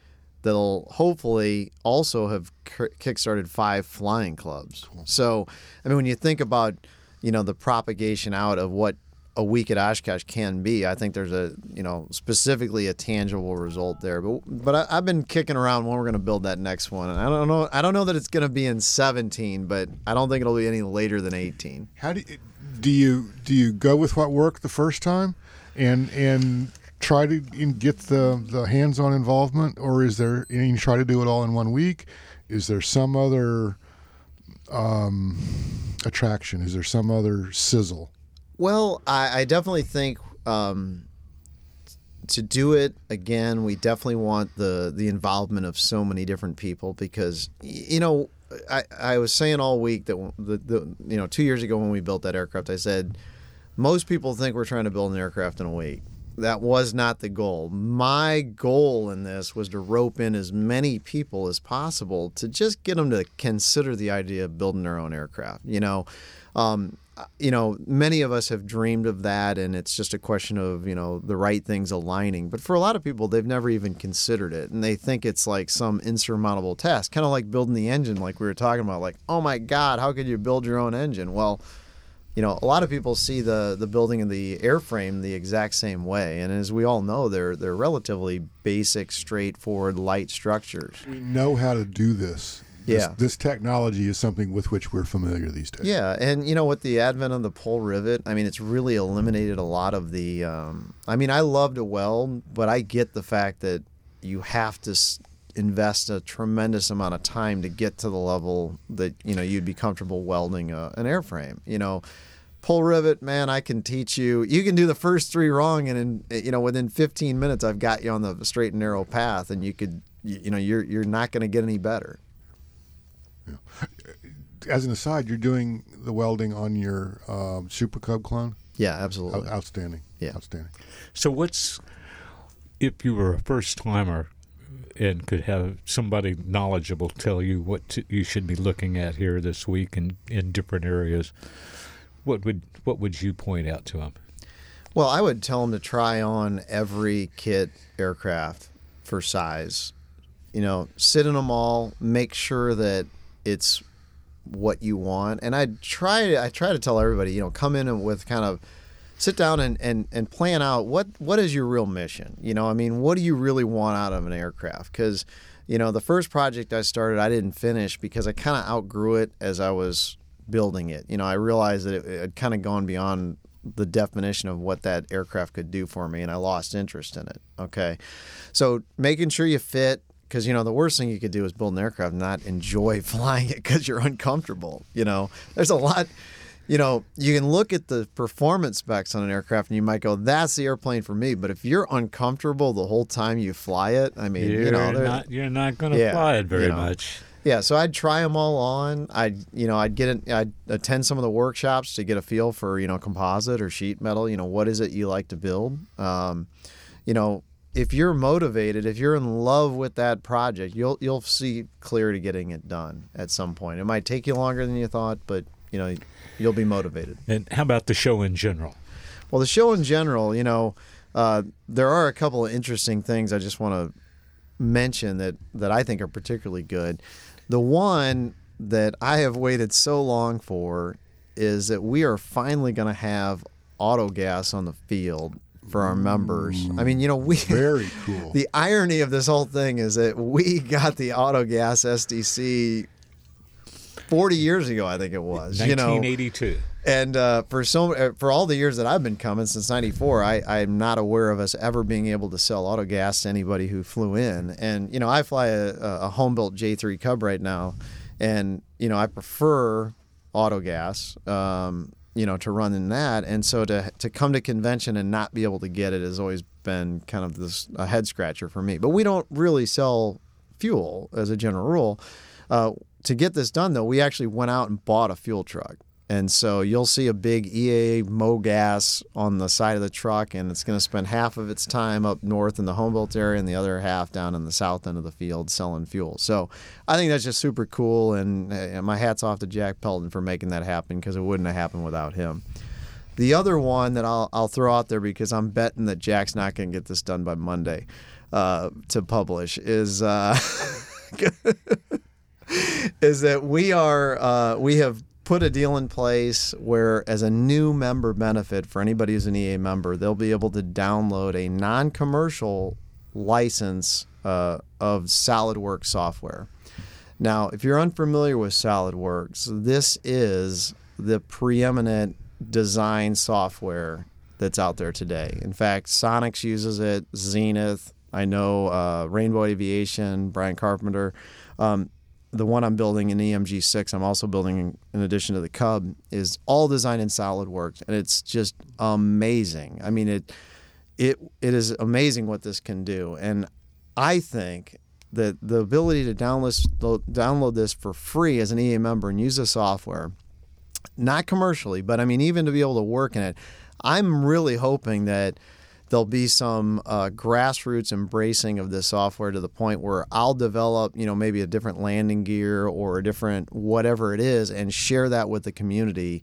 that'll hopefully also have kickstarted five flying clubs. So, I mean, when you think about, you know, the propagation out of what a week at Oshkosh can be, I think there's a, you know, specifically a tangible result there. But but I, I've been kicking around when we're going to build that next one, and I don't know, I don't know that it's going to be in 17, but I don't think it'll be any later than 18. How do you, do you do you go with what worked the first time, and and try to get the the hands-on involvement, or is there and you try to do it all in one week? Is there some other um, attraction? Is there some other sizzle? Well, I, I definitely think um, to do it again, we definitely want the the involvement of so many different people because you know I, I was saying all week that the, the you know two years ago when we built that aircraft, I said most people think we're trying to build an aircraft in a week. That was not the goal. My goal in this was to rope in as many people as possible to just get them to consider the idea of building their own aircraft. You know, um, you know, many of us have dreamed of that, and it's just a question of you know the right things aligning. But for a lot of people, they've never even considered it, and they think it's like some insurmountable task, kind of like building the engine, like we were talking about. Like, oh my God, how could you build your own engine? Well, you know, a lot of people see the the building of the airframe the exact same way, and as we all know, they're they're relatively basic, straightforward, light structures. We know how to do this. This, Yeah. this technology is something with which we're familiar these days. Yeah, and you know, with the advent of the pull rivet, I mean, it's really eliminated a lot of the. Um, I mean, I love to weld, but I get the fact that you have to s- invest a tremendous amount of time to get to the level that you know you'd be comfortable welding a, an airframe. You know, pull rivet, man, I can teach you. You can do the first three wrong, and in you know within 15 minutes, I've got you on the straight and narrow path, and you could, you, you know, you're you're not going to get any better. Yeah. As an aside, you're doing the welding on your um, Super Cub clone. Yeah, absolutely. Out- outstanding. Yeah, outstanding. So what's if you were a first timer and could have somebody knowledgeable tell you what to, you should be looking at here this week in, in different areas? What would what would you point out to them? Well, I would tell them to try on every kit aircraft for size. You know, sit in them all, make sure that it's what you want. And I try I try to tell everybody, you know, come in with kind of sit down and, and, and plan out what what is your real mission. You know, I mean, what do you really want out of an aircraft? Because you know, the first project I started, I didn't finish because I kind of outgrew it as I was building it. You know, I realized that it, it had kind of gone beyond the definition of what that aircraft could do for me, and I lost interest in it. Okay, so making sure you fit. Because you know the worst thing you could do is build an aircraft and not enjoy flying it because you're uncomfortable. You know, there's a lot you know, you can look at the performance specs on an aircraft and you might go, that's the airplane for me. But if you're uncomfortable the whole time you fly it, I mean, You're you know, not you're not going to Yeah, fly it very you know. much. Yeah, so I'd try them all on. I'd, you know, I'd get it. I'd attend some of the workshops to get a feel for, you know, composite or sheet metal. You know, what is it you like to build? Um, you know, if you're motivated, if you're in love with that project, you'll you'll see clear to getting it done at some point. It might take you longer than you thought, but you know, you'll be motivated. And how about the show in general? Well, the show in general, you know, uh, there are a couple of interesting things I just want to mention that that I think are particularly good. The one that I have waited so long for is that we are finally going to have auto gas on the field for our members. I mean, you know, we very cool. The irony of this whole thing is that we got the auto gas STC 40 years ago, I think it was. You know, 1982. And uh, for so uh, for all the years that I've been coming since '94, I I'm not aware of us ever being able to sell auto gas to anybody who flew in. And you know, I fly a, a home built J3 Cub right now, and you know, I prefer auto gas. Um, you know, to run in that, and so to to come to convention and not be able to get it has always been kind of this a head scratcher for me. But we don't really sell fuel as a general rule. Uh, to get this done, though, we actually went out and bought a fuel truck. And so you'll see a big EAA MoGas on the side of the truck, and it's going to spend half of its time up north in the Homebuilt area and the other half down in the south end of the field selling fuel. So I think that's just super cool, and uh, my hat's off to Jack Pelton for making that happen because it wouldn't have happened without him. The other one that I'll, I'll throw out there because I'm betting that Jack's not going to get this done by Monday uh, to publish is. Uh, is that we are uh, we have put a deal in place where as a new member benefit for anybody who's an EAA member they'll be able to download a non-commercial license uh, of SolidWorks software. Now, if you're unfamiliar with SolidWorks, this is the preeminent design software that's out there today. In fact, Sonex uses it, Zenith, I know uh, Rainbow Aviation, Brian Carpenter. Um, the one I'm building in EMG six, I'm also building in addition to the Cub, is all designed in SolidWorks, and it's just amazing. I mean it it it is amazing what this can do, and I think that the ability to download download this for free as an EAA member and use the software, not commercially, but I mean even to be able to work in it, I'm really hoping that there'll be some uh, grassroots embracing of this software to the point where I'll develop, you know, maybe a different landing gear or a different whatever it is, and share that with the community.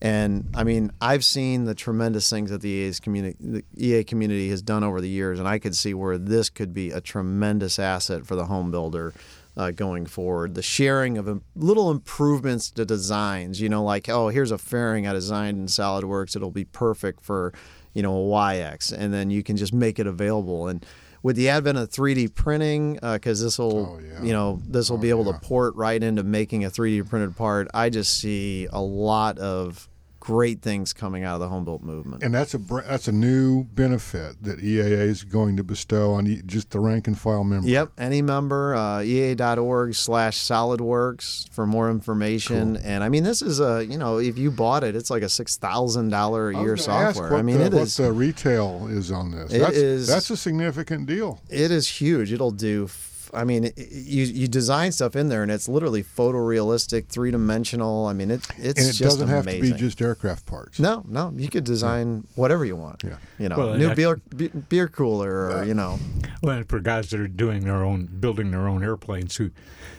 And I mean, I've seen the tremendous things that the EA's community, the EA community has done over the years, and I could see where this could be a tremendous asset for the home builder uh, going forward. The sharing of im- little improvements to designs, you know, like oh, here's a fairing I designed in SolidWorks. It'll be perfect for, you know, a Waiex, and then you can just make it available. And with the advent of 3D printing, uh, because this will, oh, you know, this will be oh, able to port right into making a 3D printed part. I just see a lot of great things coming out of the home built movement. And that's a that's a new benefit that EAA is going to bestow on just the rank and file member. Yep, any member, uh, slash SolidWorks for more information. And I mean, this is a, you know, if you bought it, it's like a $6,000 a year was gonna ask software. I mean, the, it what is. the retail is on this. It that's, is- that's a significant deal. It is huge. It'll do. F- I mean, it, you you design stuff in there, and it's literally photorealistic, three dimensional. I mean, it it's and it just doesn't have to be just aircraft parts. No, no, you could design whatever you want. Yeah. You know, Well, new that- beer beer cooler, or you know, Well, for guys that are doing their own, building their own airplanes, who,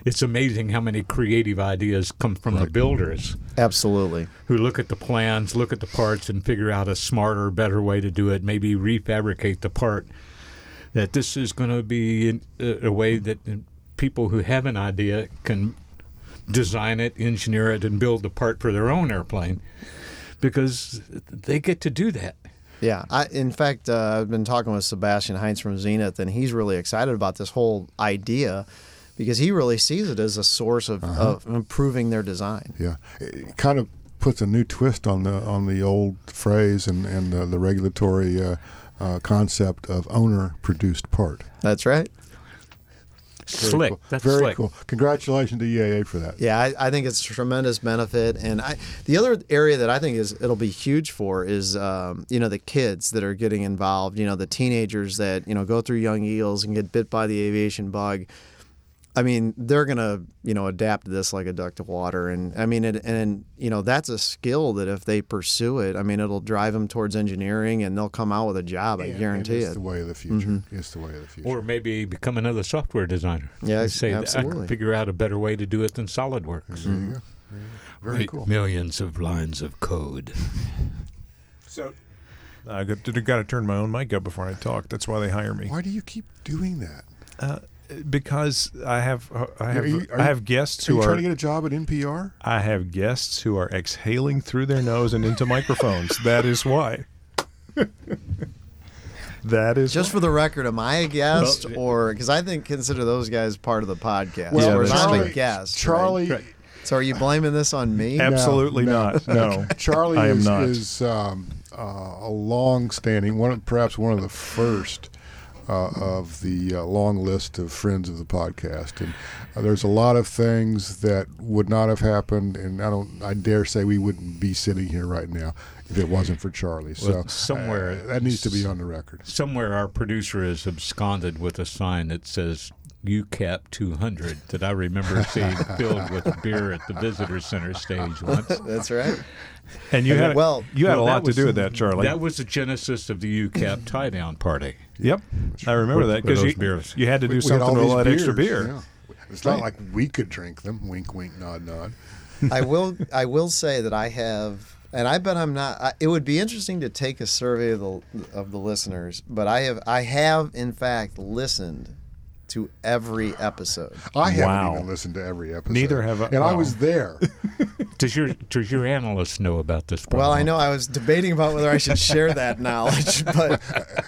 it's amazing how many creative ideas come from the builders absolutely. who look at the plans, look at the parts, and figure out a smarter, better way to do it. Maybe refabricate the part. That this is going to be a, a way that uh, people who have an idea can design it, engineer it, and build the part for their own airplane, because they get to do that. Yeah, I, in fact, uh, I've been talking with Sebastien Heintz from Zenith, and he's really excited about this whole idea because he really sees it as a source of, Uh-huh. of improving their design. Yeah, it kind of puts a new twist on the on the old phrase and and the, the regulatory uh, uh, concept of owner produced part. That's right. Very Slick. cool. That's Very slick. cool. Congratulations to EAA for that. Yeah, I, I think it's a tremendous benefit, and I the other area that I think is it'll be huge for is um, you know the kids that are getting involved, you know the teenagers that you know go through Young Eagles and get bit by the aviation bug. I mean, they're gonna you know adapt this like a duck to water, and I mean, it, and you know that's a skill that if they pursue it, I mean, it'll drive them towards engineering, and they'll come out with a job. I guarantee and it. It's the way of the future. Mhm. It's the way of the future. Or maybe become another software designer. Yeah, And say that I absolutely. can figure out a better way to do it than SolidWorks. There you go. Very Write cool. Millions of lines of code. So I got, got to turn my own mic up before I talk. That's why they hire me. Why do you keep doing that? Uh, because I have I have Are you- are I have guests Are who you are trying to get a job at NPR? I have guests who are exhaling through their nose and into microphones. That is why. that is Just for the record, am I a guest or because I think consider those guys part of the podcast? Well, whereas I'm a Charlie- guest. Charlie- right? So are you blaming this on me? Absolutely not. No, Charlie I am is, not. is um, uh, a long-standing one, perhaps one of the first uh, of the uh, long list of friends of the podcast, and uh, there's a lot of things that would not have happened, and I don't, I dare say we wouldn't be sitting here right now if it wasn't for Charlie. So somewhere- uh, that needs to be on the record. Somewhere our producer is absconded with a sign that says UCAP 200 that I remember seeing filled with beer at the visitor center stage once. That's right. And you had well, you had Well, a that lot to do with that, Charlie. That was the genesis of the UCAP tie down party. Yep, I remember With- that because you, beers. you had to do We- we something all with all these that extra beer. yeah. It's not like we could drink them. Wink, wink, nod, nod. I will. I will say that I have, and I bet I'm not. I, it would be interesting to take a survey of the of the listeners, but I have. I have in fact listened to every episode. I haven't Wow. even listened to every episode. Neither have I- And I was there. Does your does your analyst know about this problem? Well, I know I was debating about whether I should share that knowledge, but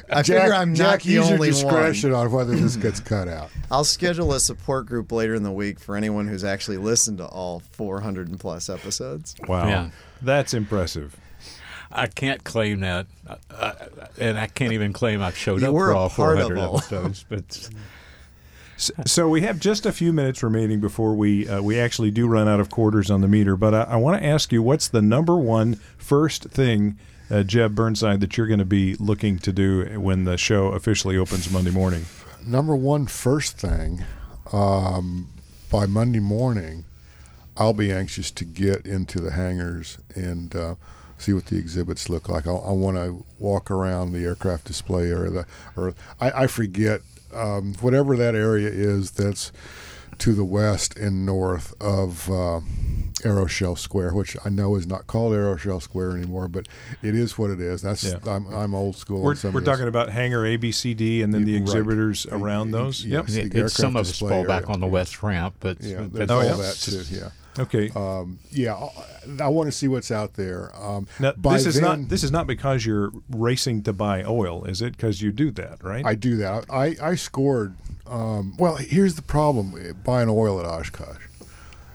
I Jack, figure I'm Jack, not the use only your one. discretion on whether this gets cut out. I'll schedule a support group later in the week for anyone who's actually listened to all 400 and plus episodes. Wow, Yeah. that's impressive. I can't claim that, uh, uh, and I can't even claim I've showed You up were for all 400 episodes. But S- So we have just a few minutes remaining before we uh, we actually do run out of quarters on the meter. But I, I want to ask you, what's the number one first thing, uh, Jeb Burnside, that you're going to be looking to do when the show officially opens Monday morning? Number one, first thing, um, by Monday morning, I'll be anxious to get into the hangars and uh, see what the exhibits look like. I, I want to walk around the aircraft display area, the, or I, I forget um, whatever that area is that's to the west and north of uh, Aeroshell Square, which I know is not called Aeroshell Square anymore, but it is what it is. That's Yeah. I'm, I'm old school. We're, some we're talking about hangar ABCD and then the Right. exhibitors around those. Yep. Yes, the It- it's some of us display fall back area. on the west ramp, but Yeah, but there's Oh, all yeah? that too. Yeah. Okay. Um, yeah, I, I want to see what's out there. Um, Now, this is then- not this is not because you're racing to buy oil, is it? Because you do that, right? I do that. I, I scored. Um, well, here's the problem: buying oil at Oshkosh,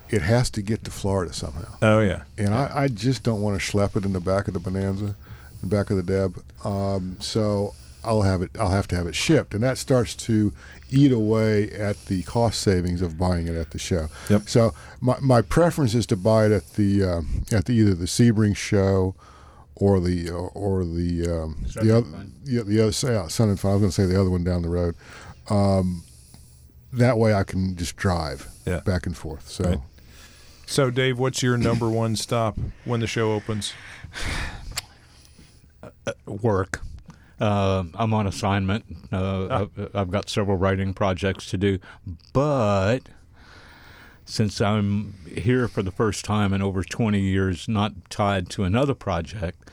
it has to get to Florida somehow. oh yeah. and I, I just don't want to schlep it in the back of the Bonanza, the back of the Deb. Um, so I'll have it. I'll have to have it shipped, and that starts to eat away at the cost savings of buying it at the show. Yep. So my, my preference is to buy it at the um, at the either the Sebring show. Or the or the um, Sun the and other yeah, the other yeah, Sun and Fun. I was going to say the other one down the road. Um, that way I can just drive Yeah. back and forth. So Right. So, Dave, what's your number one stop when the show opens? work. Uh, I'm on assignment. Uh, Ah. I've, I've got several writing projects to do, but since I'm here for the first time in over 20 years, not tied to another project,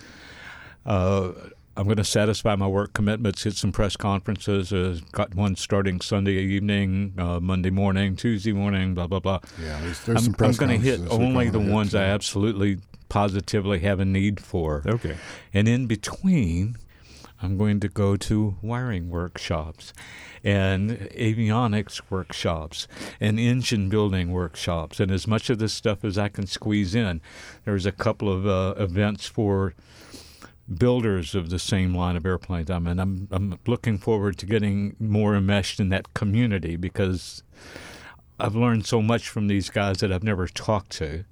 uh, I'm going to satisfy my work commitments. Hit some press conferences. Uh, got one starting Sunday evening, uh, Monday morning, Tuesday morning. Blah blah blah. Yeah, there's- there's I'm, some press I'm going to hit only the hit, ones I absolutely positively have a need for. Okay. And in between, I'm going to go to wiring workshops and avionics workshops and engine building workshops and as much of this stuff as I can squeeze in. There's a couple of uh, events for builders of the same line of airplanes. I mean, I'm I'm looking forward to getting more enmeshed in that community because I've learned so much from these guys that I've never talked to.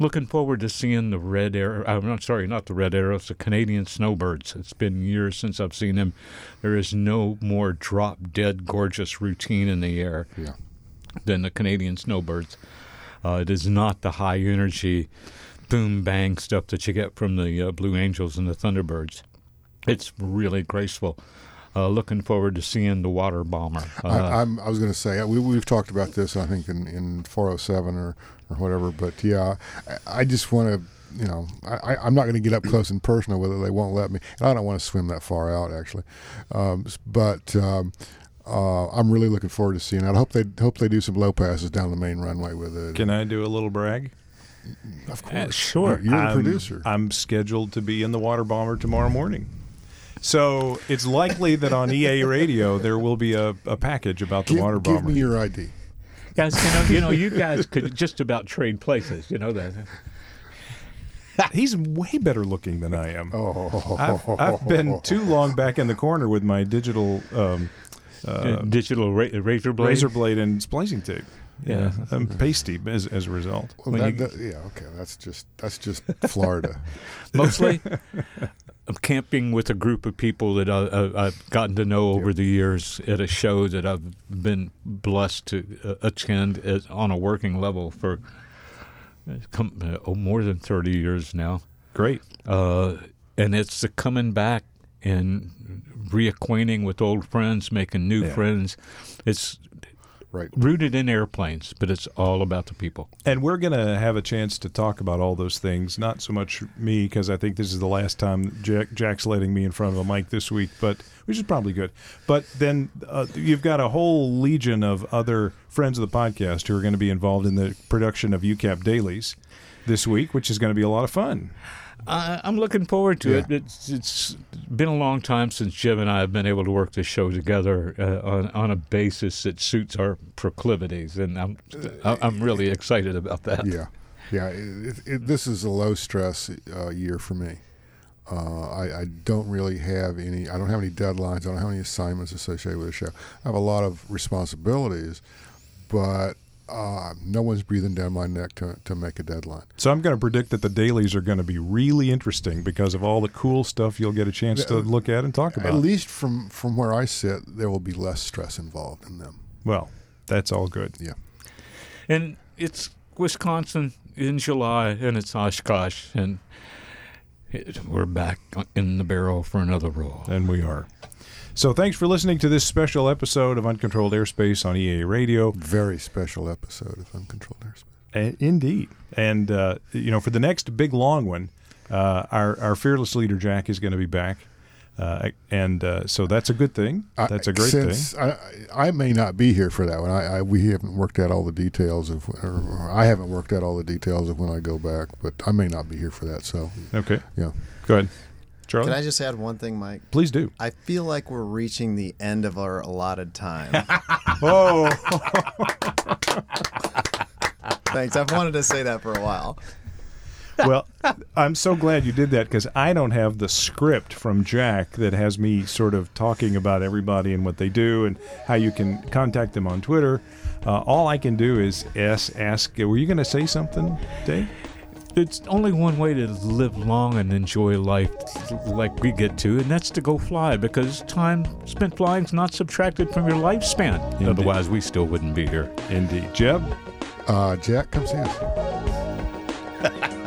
Looking forward to seeing the red arrow. I'm not sorry, not the red arrows, the Canadian snowbirds. It's been years since I've seen them. There is no more drop dead gorgeous routine in the air Yeah. than the Canadian snowbirds. Uh, it is not the high energy boom bang stuff that you get from the uh, Blue Angels and the Thunderbirds. It's really graceful. Uh, looking forward to seeing the water bomber. Uh, I, I'm, I was going to say we, we've talked about this. I think in, in 407 or, or whatever. But yeah, I, I just want to. You know, I, I- I'm not going to get up close and personal with it. They won't let me. And I don't want to swim that far out, actually. Um, but um, uh, I'm really looking forward to seeing it. I hope they hope they do some low passes down the main runway with it. Can I do a little brag? Of Uh, course, sure. You're the I'm, producer. I'm scheduled to be in the water bomber tomorrow morning. So it's likely that on EAA radio there will be a, a package about the give, water give bomber. me your ID. guys, you know, you know, you guys could just about trade places. You know that. He's way better looking than I am. Oh, I've, I've been too long back in the corner with my digital um, uh, digital ra- razor blade. razor blade and splicing tape. Yeah. I'm pasty as, as a result. Well, that, you- that- yeah, okay. That's just that's just Florida. Mostly, I'm camping with a group of people that I, I, I've gotten to know over the years at a show that I've been blessed to uh, attend as, on a working level for uh, come, uh, oh, more than 30 years now. Great. Uh, and it's the coming back and reacquainting with old friends, making new Yeah. friends. It's right. rooted in airplanes, but it's all about the people. And we're going to have a chance to talk about all those things. Not so much me, because I think this is the last time Jack, Jack's letting me in front of a mic this week, but which is probably good. But then uh, you've got a whole legion of other friends of the podcast who are going to be involved in the production of UCAP dailies this week, which is going to be a lot of fun. I, I'm looking forward to it. It's it's been a long time since Jim and I have been able to work this show together uh, on on a basis that suits our proclivities, and I'm I'm really excited about that. Yeah, yeah. It, it, this is a low stress uh, year for me. Uh, I, I don't really have any. I don't have any deadlines. I don't have any assignments associated with the show. I have a lot of responsibilities, but uh, no one's breathing down my neck to, to make a deadline. So I'm going to predict that the dailies are going to be really interesting because of all the cool stuff you'll get a chance to look at and talk about. At least from from where I sit, there will be less stress involved in them. Well, that's all good. Yeah. And it's Wisconsin in July, and it's Oshkosh, and It- We're back in the barrel for another roll. And we are. So thanks for listening to this special episode of Uncontrolled Airspace on EAA Radio. Very special episode of Uncontrolled Airspace. Indeed. And, uh, you know, for the next big long one, uh, our, our fearless leader, Jack, is going to be back. Uh, and uh, so that's a good thing. That's a great Since thing. I, I may not be here for that one. I, I we haven't worked out all the details of, or, or I haven't worked out all the details of when I go back, but I may not be here for that. So Okay. yeah. Go ahead. Charlie? Can I just add one thing, Mike? Please do. I feel like we're reaching the end of our allotted time. Whoa. Thanks. I've wanted to say that for a while. well, I'm so glad you did that because I don't have the script from Jack that has me sort of talking about everybody and what they do and how you can contact them on Twitter. Uh, all I can do is ask, ask were you going to say something, Dave? It's only one way to live long and enjoy life like we get to, and that's to go fly because time spent flying is not subtracted from your lifespan. Indeed. Otherwise, we still wouldn't be here. Indeed. Jeb? Uh, Jack comes in.